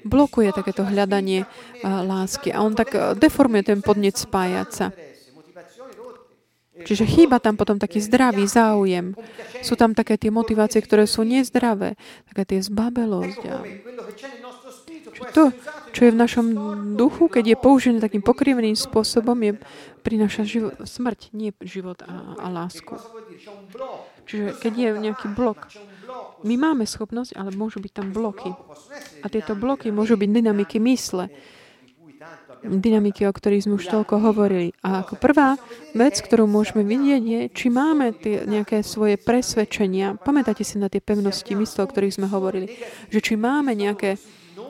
blokuje takéto hľadanie lásky. A on tak deformuje ten podnet spájať sa. Čiže chýba tam potom taký zdravý záujem. Sú tam také tie motivácie, ktoré sú nezdravé. Také tie zbabelosť. A... To, čo je v našom duchu, keď je použené takým pokrivným spôsobom, je prináša život, smrť, nie život a, a lásku. Čiže keď je nejaký blok, my máme schopnosť, ale môžu byť tam bloky. A tieto bloky môžu byť dynamiky mysle, dynamiky, o ktorých sme už toľko hovorili. A ako prvá vec, ktorú môžeme vidieť, je, či máme tie nejaké svoje presvedčenia. Pamätáte si na tie pevnosti mysle, o ktorých sme hovorili. Že či máme nejaké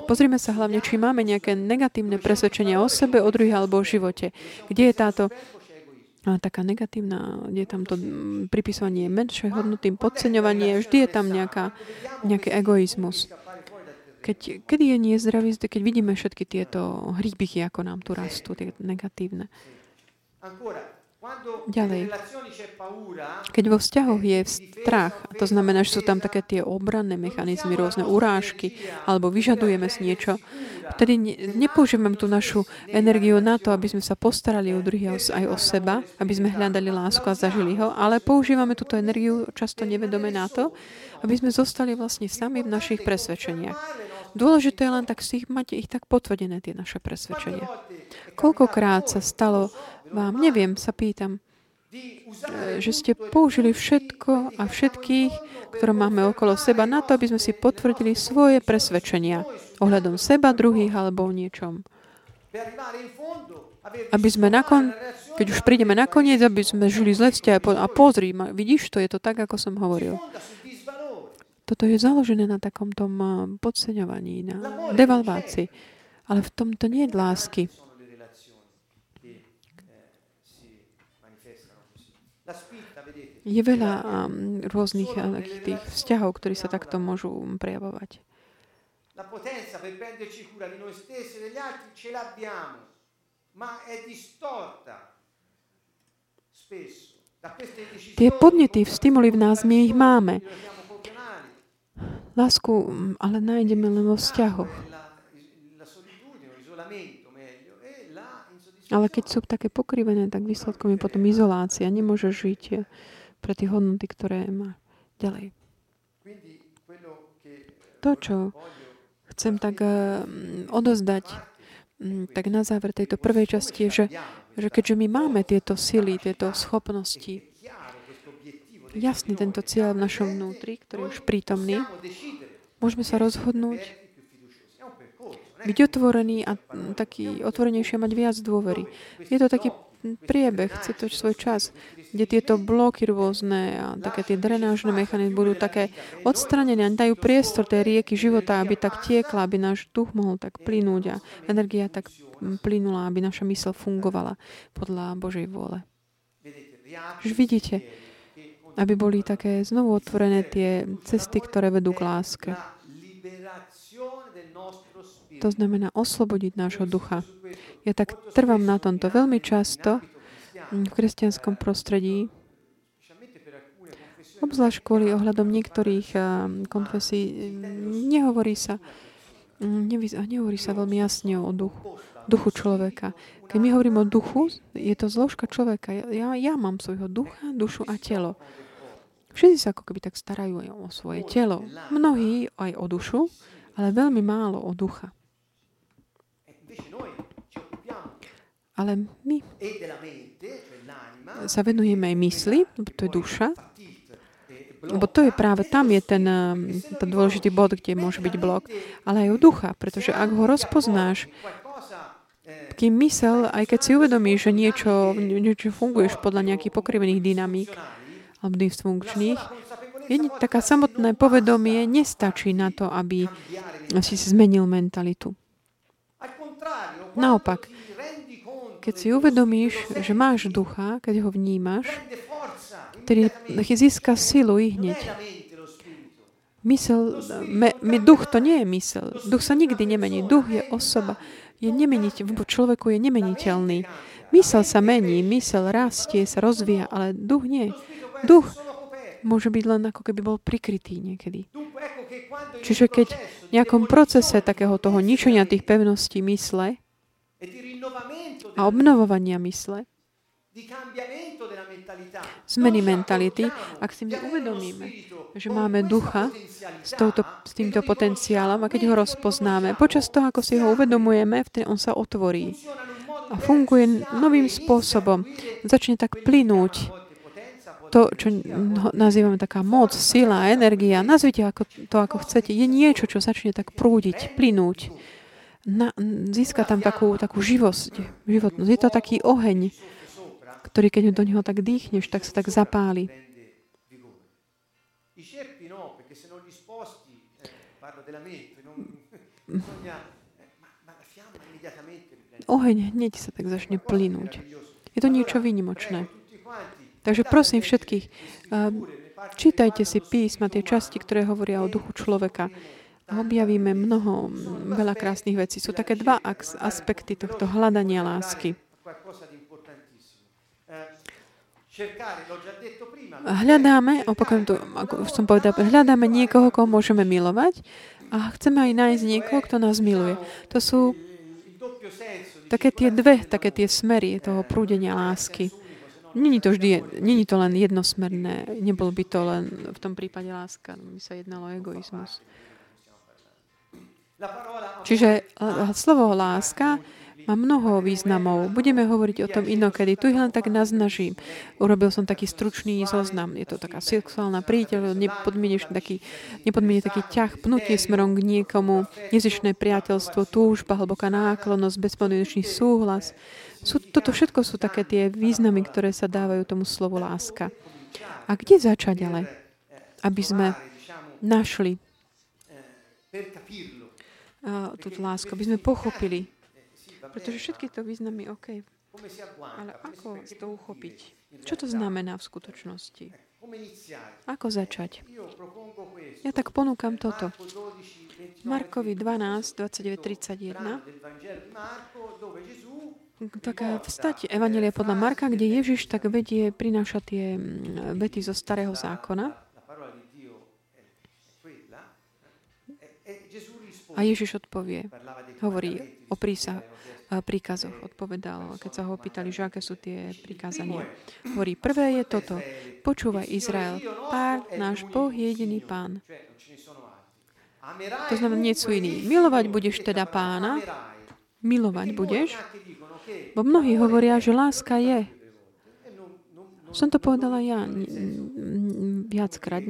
Pozrime sa hlavne, či máme nejaké negatívne presvedčenia o sebe, o druhých alebo o živote. Kde je táto taká negatívna, je tam to pripisovanie menšej hodnotým, podceňovanie, vždy je tam nejaká, nejaký egoizmus. Keď, kedy je nezdravý, keď vidíme všetky tieto hríbichy, ako nám tu rastú, tie negatívne. Ďalej. Keď vo vzťahoch je strach, to znamená, že sú tam také tie obranné mechanizmy, rôzne urážky, alebo vyžadujeme si niečo, vtedy nepoužívame tú našu energiu na to, aby sme sa postarali o druhého aj o seba, aby sme hľadali lásku a zažili ho, ale používame túto energiu často nevedome na to, aby sme zostali vlastne sami v našich presvedčeniach. Dôležité je len tak si ich, mať ich tak potvrdené, tie naše presvedčenia. Koľkokrát sa stalo vám, neviem, sa pýtam, e, že ste použili všetko a všetkých, ktoré máme okolo seba, na to, aby sme si potvrdili svoje presvedčenia ohľadom seba, druhých alebo o niečom. Aby sme nakon, keď už prídeme nakoniec, aby sme žili zle vzťahy a pozri, vidíš, to je to tak, ako som hovoril. Toto je založené na takom tom podceňovaní, na devalvácii. Ale v tom to nie je lásky. Je veľa um, rôznych uh, tých vzťahov, ktorí sa takto môžu prejavovať. La potenza per prenderci cura di noi stessi e degli altri ce l'abbiamo, ma è distorta spesso. Tie podnety, stimuly v nás, my ich máme. Lásku mm, ale nájdeme len vo vzťahoch. Ale keď sú také pokrivené, tak výsledkom je potom izolácia. Nemôžeš žiť pre tie hodnoty, ktoré má ďalej. To, čo chcem tak uh, odozdať um, tak na záver tejto prvej časti je, že, že keďže my máme tieto sily, tieto schopnosti, jasný tento cieľ v našom vnútri, ktorý je už prítomný, môžeme sa rozhodnúť byť otvorený a taký otvorenejšie mať viac dôvery. Je to taký priebeh, chce to svoj čas, kde tieto bloky rôzne a také tie drenážne mechanizmy budú také odstranené a dajú priestor tej rieky života, aby tak tiekla, aby náš duch mohol tak plynúť a energia tak plynula, aby naša mysl fungovala podľa Božej vôle. Už vidíte, aby boli také znovu otvorené tie cesty, ktoré vedú k láske. To znamená oslobodiť nášho ducha. Ja tak trvám na tomto veľmi často v kresťanskom prostredí, obzvlášť kvôli ohľadom niektorých konfesí, nehovorí sa, nehovorí sa veľmi jasne o duchu, duchu človeka. Keď my hovoríme o duchu, je to zložka človeka. Ja, ja mám svojho ducha, dušu a telo. Všetci sa ako keby tak starajú aj o svoje telo. Mnohí aj o dušu, ale veľmi málo o ducha. Ale my sa venujeme aj mysli, to je duša, lebo to je práve tam je ten, ten dôležitý bod, kde môže byť blok, ale aj o ducha, pretože ak ho rozpoznáš, kým mysel, aj keď si uvedomíš, že niečo, niečo funguješ podľa nejakých pokrivených dynamík alebo dysfunkčných, jedne, taká samotné povedomie nestačí na to, aby si zmenil mentalitu. Naopak, keď si uvedomíš, že máš ducha, keď ho vnímaš, ktorý získa silu i hneď. Mysel, me, me, duch to nie je mysel. Duch sa nikdy nemení. Duch je osoba. Je nemeniteľ, človeku je nemeniteľný. Mysel sa mení, mysel rastie, sa rozvíja, ale duch nie. Duch môže byť len ako keby bol prikrytý niekedy. Čiže keď v nejakom procese takého toho ničenia tých pevností mysle, a obnovovania mysle, zmeny mentality, ak si my uvedomíme, že máme ducha s, touto, s týmto potenciálom a keď ho rozpoznáme, počas toho, ako si ho uvedomujeme, vtedy on sa otvorí a funguje novým spôsobom. Začne tak plynúť to, čo nazývame taká moc, sila, energia, nazvite ako, to, ako chcete, je niečo, čo začne tak prúdiť, plynúť na, získa tam takú, takú živosť, životnosť. Je to taký oheň, ktorý keď do neho tak dýchneš, tak sa tak zapáli. Oheň hneď sa tak začne plynúť. Je to niečo výnimočné. Takže prosím všetkých, čítajte si písma, tie časti, ktoré hovoria o duchu človeka. Objavíme mnoho, veľa krásnych vecí. Sú také dva aspekty tohto hľadania lásky. Hľadáme, opakujem to, ako som povedal, hľadáme niekoho, koho môžeme milovať a chceme aj nájsť niekoho, kto nás miluje. To sú také tie dve, také tie smery toho prúdenia lásky. Není to vždy, není to len jednosmerné, nebol by to len v tom prípade láska, by sa jednalo o egoizmus. Čiže slovo láska má mnoho významov. Budeme hovoriť o tom inokedy. Tu ich len tak naznažím. Urobil som taký stručný zoznam. Je to taká sexuálna príteľ, nepodmienečný taký, taký ťah, pnutie smerom k niekomu, nezišné priateľstvo, túžba, hlboká náklonosť, bezpodmienečný súhlas. Sú, toto všetko sú také tie významy, ktoré sa dávajú tomu slovu láska. A kde začať ale? Aby sme našli túto lásku, aby sme pochopili pretože všetky to významy, OK. Ale ako to uchopiť? Čo to znamená v skutočnosti? Ako začať? Ja tak ponúkam toto. Markovi 12, 29, 31. Taká vstať Evangelia podľa Marka, kde Ježiš tak vedie, prináša tie mm, vety zo starého zákona. A Ježiš odpovie, hovorí o prísah, príkazoch. Odpovedal, keď sa ho opýtali, že aké sú tie prikázania. Hovorí, prvé je toto. Počúvaj Izrael, pár náš Boh je jediný pán. To znamená, nie sú iní. Milovať budeš teda pána, milovať budeš, bo mnohí hovoria, že láska je. Som to povedala ja viackrát.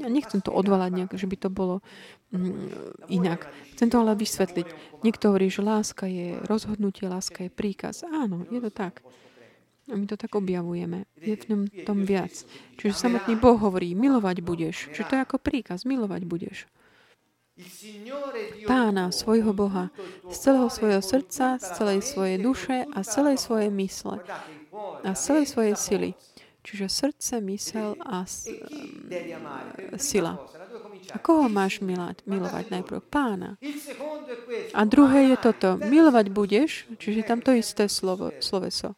Ja nechcem to odvalať nejak, že by to bolo inak. Chcem to ale vysvetliť. Niekto hovorí, že láska je rozhodnutie, láska je príkaz. Áno, je to tak. A my to tak objavujeme. Je v ňom tom viac. Čiže samotný Boh hovorí, milovať budeš. Čiže to je ako príkaz, milovať budeš. Pána, svojho Boha, z celého svojho srdca, z celej svojej duše a z celej svojej mysle a z celej svojej sily. Čiže srdce, mysel a sila. A koho máš milať, milovať najprv? Pána. A druhé je toto. Milovať budeš, čiže tam to isté slovo, sloveso.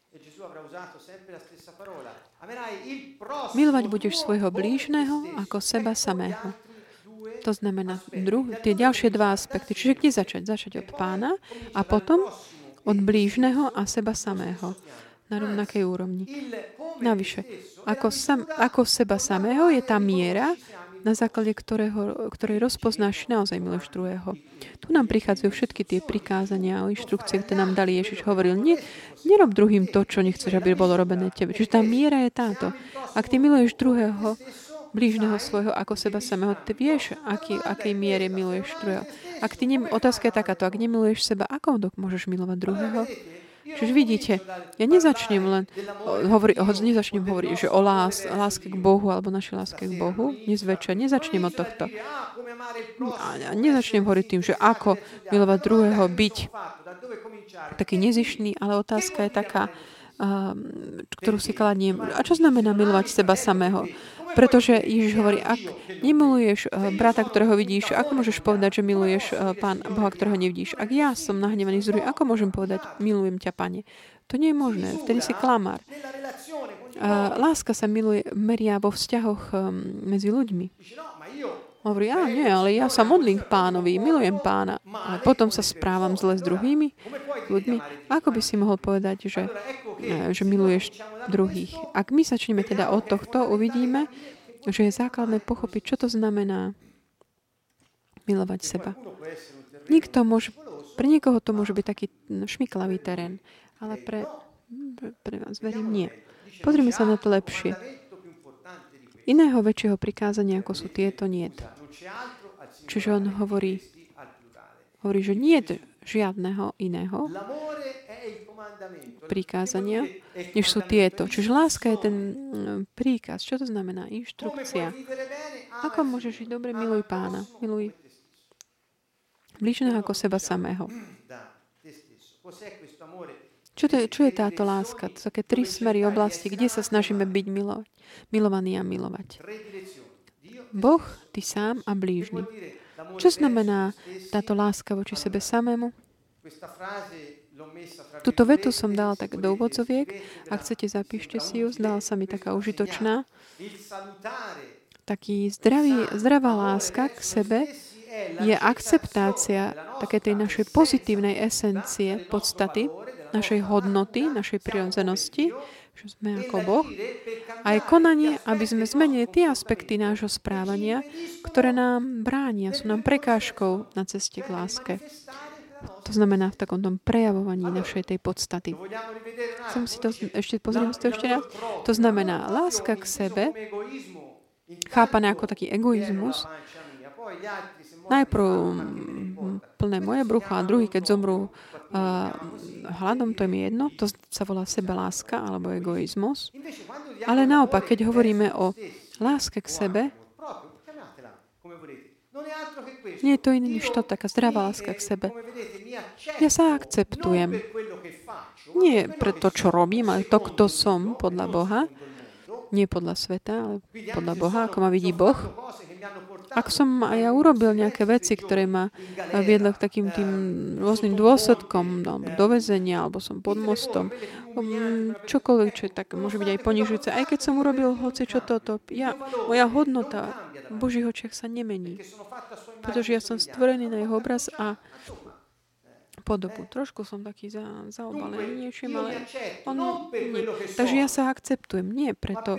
Milovať budeš svojho blížneho ako seba samého. To znamená druh, tie ďalšie dva aspekty. Čiže kde začať? Začať od pána a potom od blížneho a seba samého na rovnakej úrovni. Navyše, ako, sam, ako seba samého je tá miera, na základe ktorého, ktorej rozpoznáš, naozaj miluješ druhého. Tu nám prichádzajú všetky tie prikázania a inštrukcie, ktoré nám dali Ježiš. Hovoril, nie, nerob druhým to, čo nechceš, aby bolo robené tebe. Čiže tá miera je táto. Ak ty miluješ druhého, blížneho svojho ako seba samého, ty vieš, aký, akej miere miluješ druhého. Ak ty ne, otázka je takáto, ak nemiluješ seba, ako môžeš milovať druhého? Čiže vidíte, ja nezačnem len hovoriť, nezačnem hovoriť, že o lás, láske k Bohu alebo našej láske k Bohu, nezväčša, nezačnem od tohto. A nezačnem hovoriť tým, že ako milovať druhého, byť taký nezišný, ale otázka je taká, ktorú si kladiem. A čo znamená milovať seba samého? Pretože Ježiš hovorí, ak nemiluješ eh, brata, ktorého vidíš, ako môžeš povedať, že miluješ eh, pán Boha, ktorého nevidíš? Ak ja som nahnevaný z ako môžem povedať, milujem ťa, pane? To nie je možné. Vtedy si klamár. Láska sa miluje, meria vo vzťahoch ehm, medzi ľuďmi. Hovorí, a nie, ale ja sa modlím k pánovi, milujem pána. Ale potom sa správam zle s druhými ľuďmi. Ako by si mohol povedať, že, eh, že miluješ druhých? Ak my začneme teda od tohto, uvidíme, že je základné pochopiť, čo to znamená milovať seba. Nikto môže, pre niekoho to môže byť taký šmiklavý terén, ale pre, pre, pre vás verím nie. Pozrime sa na to lepšie. Iného väčšieho prikázania, ako sú tieto, nie. Čiže on hovorí, hovorí, že nie, žiadneho iného prikázania, než sú tieto. Čiže láska je ten mm, príkaz. Čo to znamená? Inštrukcia. Ako môžeš žiť dobre? Miluj pána. Miluj bližného ako seba samého. Čo, to je, čo je táto láska? To sú také tri smery oblasti, kde sa snažíme byť milovať, milovaní a milovať. Boh, ty sám a blížny. Čo znamená táto láska voči sebe samému? Tuto vetu som dala tak do úvodzoviek. Ak chcete, zapíšte si ju. Zdala sa mi taká užitočná. Taký zdravý, zdravá láska k sebe je akceptácia také tej našej pozitívnej esencie, podstaty, našej hodnoty, našej prirodzenosti, že sme ako Boh, aj konanie, aby sme zmenili tie aspekty nášho správania, ktoré nám bránia, sú nám prekážkou na ceste k láske. To znamená v takom tom prejavovaní našej tej podstaty. Chcem si to, ešte pozriem si to ešte raz. To znamená láska k sebe, chápané ako taký egoizmus, najprv plné moje brucho a druhý, keď zomrú uh, hladom, to je mi jedno, to sa volá sebeláska alebo egoizmus. Ale naopak, keď hovoríme o láske k sebe, nie je to iné než to, taká zdravá láska k sebe. Ja sa akceptujem. Nie pre to, čo robím, ale to, kto som podľa Boha. Nie podľa sveta, ale podľa Boha, ako ma vidí Boh. Ak som aj ja urobil nejaké veci, ktoré ma viedli k takým tým rôznym dôsledkom, no, do väzenia, alebo som pod mostom, um, čokoľvek, čo je tak, môže byť aj ponižujúce. Aj keď som urobil hoci čo toto, ja, moja hodnota v Božích očiach sa nemení. Pretože ja som stvorený na jeho obraz a podobu. Trošku som taký za, zaobalený niečím, ale on nie. Takže ja sa akceptujem. Nie preto,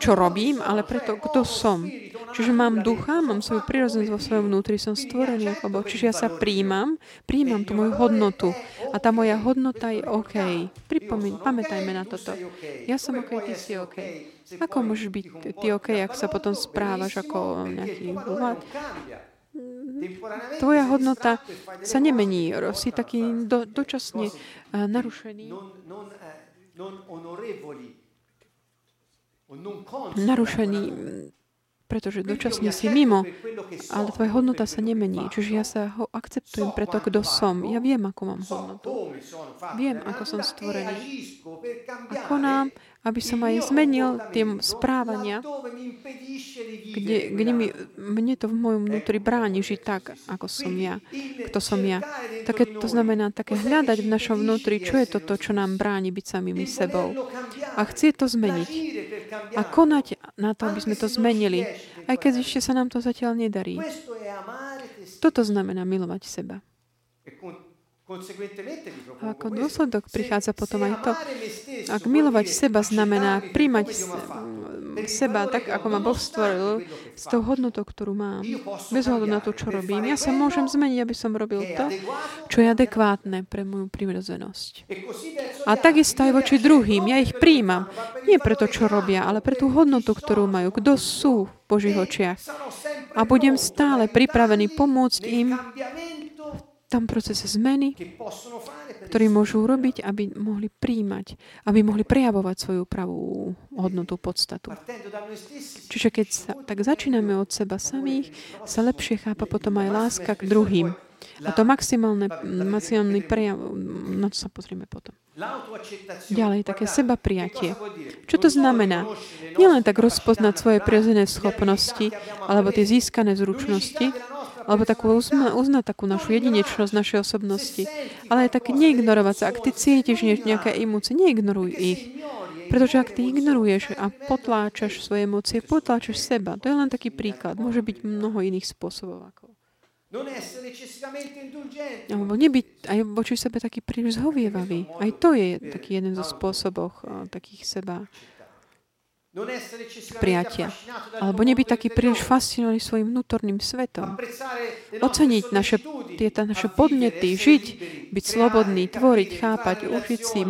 čo robím, ale preto, kto som. Čiže mám ducha, mám svoju prirodzenosť vo svojom vnútri, som stvorený ako Boh. Čiže ja sa príjmam, príjmam tú moju hodnotu. A tá moja hodnota je OK. Pripomín, pamätajme na toto. Ja som OK, ty si OK. Ako môžeš byť ty OK, ak sa potom správaš ako nejaký vlád? Tvoja hodnota sa nemení. Si taký do, dočasne narušený. Narušený, pretože dočasne si mimo, ale tvoja hodnota sa nemení. Čiže ja sa ho akceptujem preto, kto som. Ja viem, ako mám hodnotu. Viem, ako som stvorený. A konám aby som aj zmenil tie správania, kde, kde mi, mne to v mojom vnútri bráni žiť tak, ako som ja, kto som ja. Také, to znamená také hľadať v našom vnútri, čo je toto, čo nám bráni byť samými sebou. A chcie to zmeniť. A konať na to, aby sme to zmenili, aj keď ešte sa nám to zatiaľ nedarí. Toto znamená milovať seba. A ako dôsledok prichádza potom aj to, ak milovať seba znamená príjmať seba tak, ako ma Boh stvoril, s tou hodnotou, ktorú mám, bez hľadu na to, čo robím. Ja sa môžem zmeniť, aby som robil to, čo je adekvátne pre moju prirodzenosť. A takisto aj voči druhým. Ja ich príjmam. Nie preto, čo robia, ale pre tú hodnotu, ktorú majú. Kto sú v Božích očiach. A budem stále pripravený pomôcť im tam procese zmeny, ktorý môžu urobiť, aby mohli príjmať, aby mohli prejavovať svoju pravú hodnotu, podstatu. Čiže keď sa, tak začíname od seba samých, sa lepšie chápa potom aj láska k druhým. A to maximálne, maximálny prejav, na to sa pozrieme potom. Ďalej, také seba prijatie. Čo to znamená? Nielen tak rozpoznať svoje prirodzené schopnosti alebo tie získané zručnosti, alebo takú uzna, uznať takú našu jedinečnosť, našej osobnosti. Ale aj tak neignorovať sa. Ak ty cítiš nejaké emócie, neignoruj ich. Pretože ak ty ignoruješ a potláčaš svoje emócie, potláčaš seba. To je len taký príklad. Môže byť mnoho iných spôsobov. Ako. Alebo nebyť aj voči sebe taký príliš zhovievavý. Aj to je taký jeden zo spôsobov takých seba prijatia. Alebo nebyť taký príliš fascinovaný svojim vnútorným svetom. Oceniť naše, tieto naše podnety, žiť, byť slobodný, tvoriť, chápať, učiť si,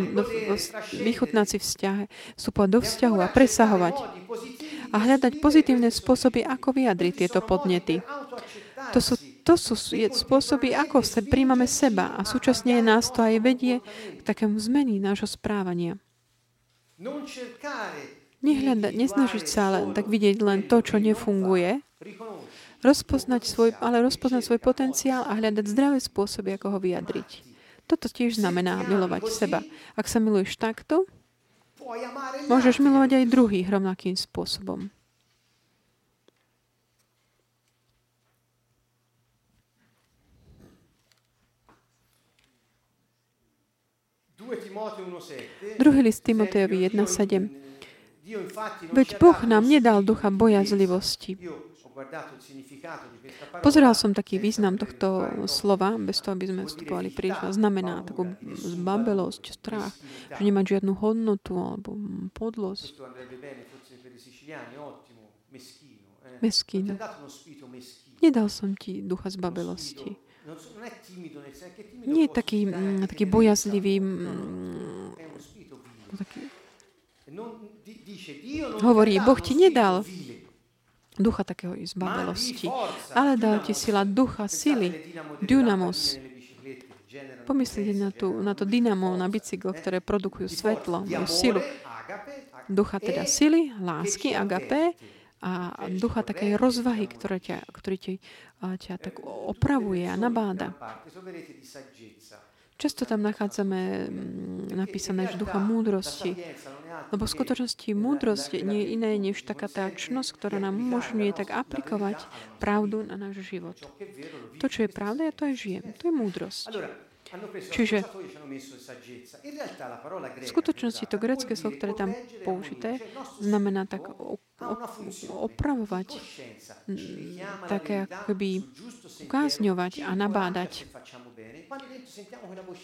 vychutnať si vzťahy, vstupovať do vzťahu a presahovať. A hľadať pozitívne spôsoby, ako vyjadriť tieto podnety. To sú to sú spôsoby, ako sa príjmame seba a súčasne nás to aj vedie k takému zmení nášho správania. Nehľada, nesnažiť sa len tak vidieť len to, čo nefunguje, rozpoznať svoj, ale rozpoznať svoj potenciál a hľadať zdravé spôsoby, ako ho vyjadriť. Toto tiež znamená milovať seba. Ak sa miluješ takto, môžeš milovať aj druhých rovnakým spôsobom. Druhý list Timotejovi 1.7. Veď Boh nám nedal ducha bojazlivosti. Pozeral som taký význam tohto slova, bez toho, aby sme vstupovali príliš. Znamená takú zbabelosť, strach, že nemá žiadnu hodnotu alebo podlosť. Meskýno. Nedal som ti ducha zbabelosti. Nie je taký, mm, taký bojazlivý, mm, taký, hovorí, Boh ti nedal ducha takého zbabelosti, ale dal ti sila ducha, sily, dynamos. Pomyslite na, tú, na to dynamo, na bicykel, ktoré produkujú svetlo, silu. Ducha teda sily, lásky, agape, a ducha takej rozvahy, ktorá ťa, ktorý ťa, ťa tak opravuje a nabáda. Často tam nachádzame mm, napísané, že ducha múdrosti. Lebo v skutočnosti múdrosť nie je iné než taká tá čnosť, ktorá nám umožňuje tak aplikovať pravdu na náš život. To, čo je pravda, ja to aj žijem. To je múdrosť. Čiže v skutočnosti to grecké slovo, ktoré tam použité, znamená tak opravovať, také akoby ukázňovať a nabádať.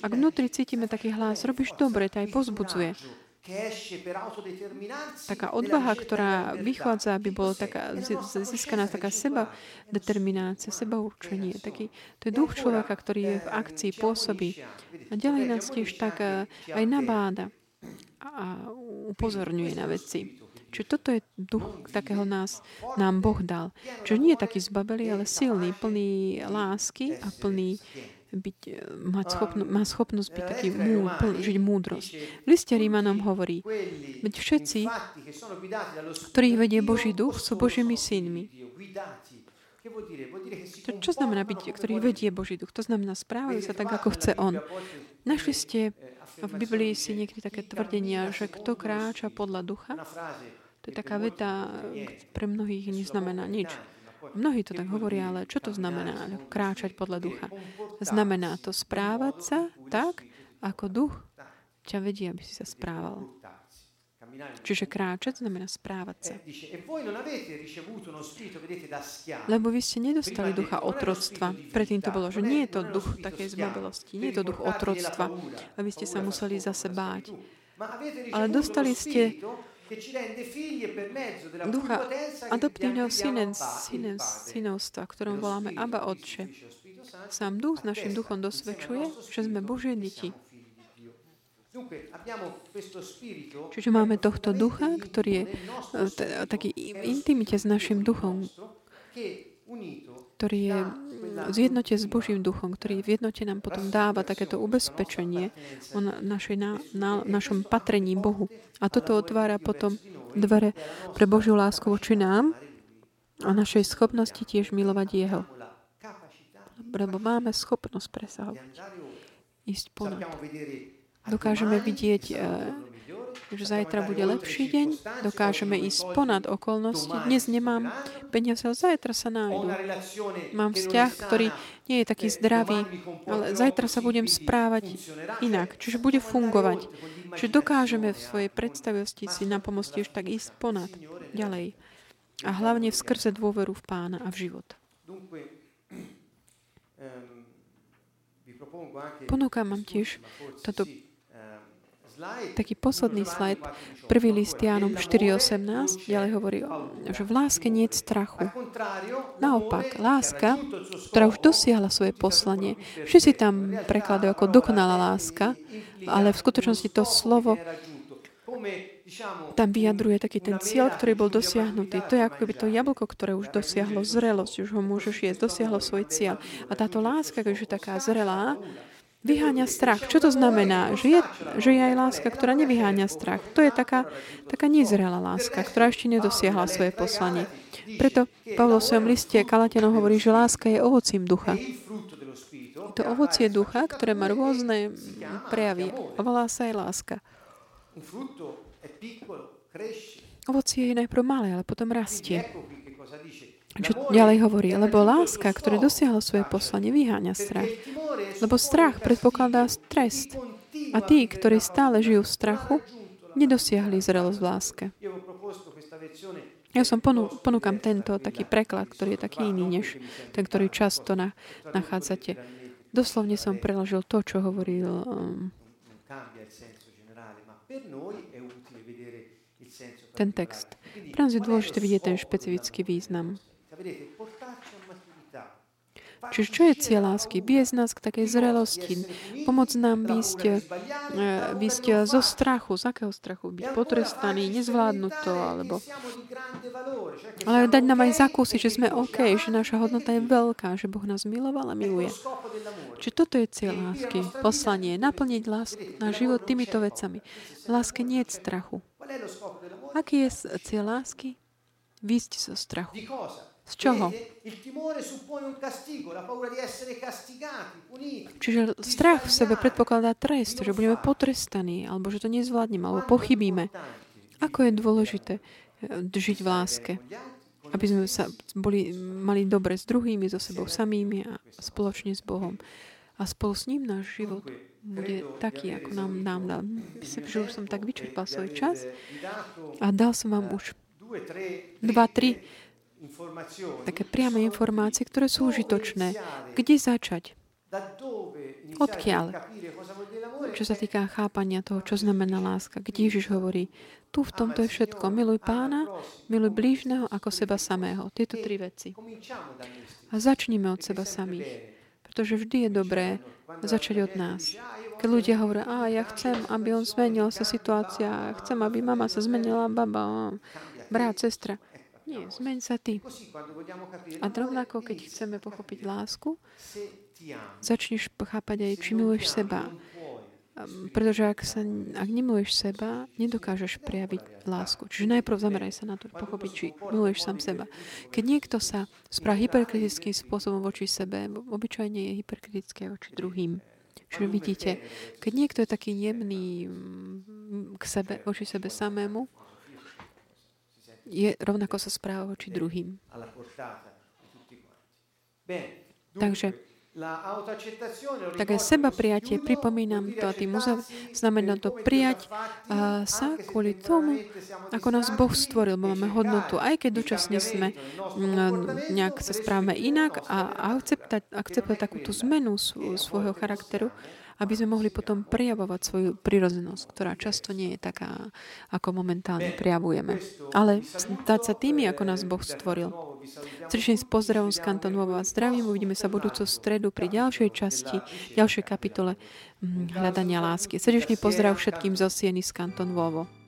Ak vnútri cítime taký hlas, robíš dobre, to aj pozbudzuje taká odvaha, ktorá vychádza, aby bolo taká, získaná taká seba determinácia, seba určenie. Taký, to je duch človeka, ktorý je v akcii, pôsobí. A ďalej nás tiež tak eh, aj nabáda a upozorňuje na veci. Čiže toto je duch, takého nás, nám Boh dal. Čiže nie je taký zbabelý, ale silný, plný lásky a plný byť, e, mať schopno, má schopnosť byť taký mú, žiť múdrosť. V liste Rímanom hovorí, veď všetci, ktorých vedie Boží duch, sú Božími synmi. To, čo znamená byť, ktorý vedie Boží duch? To znamená, správajú sa tak, ako chce On. Našli ste v Biblii si niekedy také tvrdenia, že kto kráča podľa ducha, to je taká veta, pre mnohých neznamená nič. Mnohí to tak hovoria, ale čo to znamená kráčať podľa ducha? Znamená to správať sa tak, ako duch ťa vedie, aby si sa správal. Čiže kráčať znamená správať sa. Lebo vy ste nedostali ducha otroctva. Predtým to bolo, že nie je to duch takej zbabelosti, nie je to duch otroctva, aby ste sa museli zase báť. Ale dostali ste ducha adoptívneho synovstva, ktorom voláme Abba Otče. Sám duch s našim duchom dosvedčuje, že sme Božie deti. Čiže máme tohto ducha, ktorý je eh, taký intimite s našim duchom, ktorý je v zjednote s Božím duchom, ktorý v jednote nám potom dáva takéto ubezpečenie o našej, na, na, našom patrení Bohu. A toto otvára potom dvere pre Božiu lásku voči nám a našej schopnosti tiež milovať Jeho. Lebo máme schopnosť presahovať. Ísť ponad. Dokážeme vidieť eh, že zajtra bude lepší deň, dokážeme ísť ponad okolnosti. Dnes nemám peniaze, ale zajtra sa nájdu. Mám vzťah, ktorý nie je taký zdravý, ale zajtra sa budem správať inak, čiže bude fungovať. Čiže dokážeme v svojej predstavivosti si na pomoc tiež tak ísť ponad, ďalej. A hlavne v skrze dôveru v Pána a v život. Ponúkam vám tiež toto taký posledný slajd, prvý list Jánom 4.18, ďalej hovorí, že v láske nie je strachu. Naopak, láska, ktorá už dosiahla svoje poslanie, všetci tam prekladajú ako dokonalá láska, ale v skutočnosti to slovo tam vyjadruje taký ten cieľ, ktorý bol dosiahnutý. To je ako keby to jablko, ktoré už dosiahlo zrelosť, už ho môžeš jesť, dosiahlo svoj cieľ. A táto láska, keď je taká zrelá, vyháňa strach. Čo to znamená? Že je, že je aj láska, ktorá nevyháňa strach. To je taká, taká nezrelá láska, ktorá ešte nedosiahla svoje poslanie. Preto Pavlo v svojom liste Kalatianov hovorí, že láska je ovocím ducha. Je to ovocie ducha, ktoré má rôzne prejavy. A volá sa aj láska. Ovocie je najprv malé, ale potom rastie. Čo ďalej hovorí? Lebo láska, ktorá dosiahla svoje poslanie, vyháňa strach. Lebo strach predpokladá trest. A tí, ktorí stále žijú v strachu, nedosiahli zrelosť v láske. Ja som ponú, ponúkam tento taký preklad, ktorý je taký iný, než ten, ktorý často na, nachádzate. Doslovne som preložil to, čo hovoril um, ten text. Pre nás je dôležité vidieť ten špecifický význam. Čiže čo je cieľ lásky? Viesť nás k takej zrelosti, pomôcť nám výsť, e, výsť zo strachu. Z akého strachu? Byť potrestaný, nezvládnuť to, alebo... Ale dať nám aj zakúsiť, že sme OK, že naša hodnota je veľká, že Boh nás miloval a miluje. Čiže toto je cieľ lásky. Poslanie. Naplniť lásku na život týmito vecami. V láske nie je strachu. Aký je cieľ lásky? Výsť zo strachu. Z čoho? Čiže strach v sebe predpokladá trest, že budeme potrestaní, alebo že to nezvládneme, alebo pochybíme. Ako je dôležité eh, žiť v láske? Aby sme sa boli, mali dobre s druhými, so sebou samými a spoločne s Bohom. A spolu s ním náš život bude taký, ako nám, nám dal. Myslím, že už som tak vyčerpal svoj čas a dal som vám už dva, tri také priame informácie, ktoré sú užitočné. Kde začať? Odkiaľ? Čo sa týka chápania toho, čo znamená láska. Kde Ježiš hovorí, tu v tomto je všetko. Miluj pána, miluj blížneho ako seba samého. Tieto tri veci. A začníme od seba samých. Pretože vždy je dobré začať od nás. Keď ľudia hovoria, a ja chcem, aby on zmenil sa situácia, chcem, aby mama sa zmenila, baba, brat, sestra. Nie, zmeň sa ty. A rovnako, keď chceme pochopiť lásku, začneš chápať aj, či miluješ seba. Pretože ak, sa, ak nemiluješ seba, nedokážeš prejaviť lásku. Čiže najprv zameraj sa na to, pochopiť, či miluješ sám seba. Keď niekto sa správa hyperkritickým spôsobom voči sebe, obyčajne je hyperkritické voči druhým. Čiže vidíte, keď niekto je taký jemný mm, k sebe, voči sebe samému, je, rovnako sa správa voči druhým. Takže také seba prijatie, pripomínam to a tým uzav, znamená to prijať sa kvôli tomu, ako nás Boh stvoril, bo máme hodnotu, aj keď dočasne sme nejak sa správame inak a akceptovať, akceptovať takúto zmenu svojho charakteru, aby sme mohli potom prijavovať svoju prirodzenosť, ktorá často nie je taká, ako momentálne prijavujeme. Ale stať sa tými, ako nás Boh stvoril. Srdečne s pozdravom z Kantonová zdravím. Uvidíme sa budúco stredu pri ďalšej časti, ďalšej kapitole mm, hľadania lásky. Srdečný pozdrav všetkým zo Sieny z Kanton Vovo.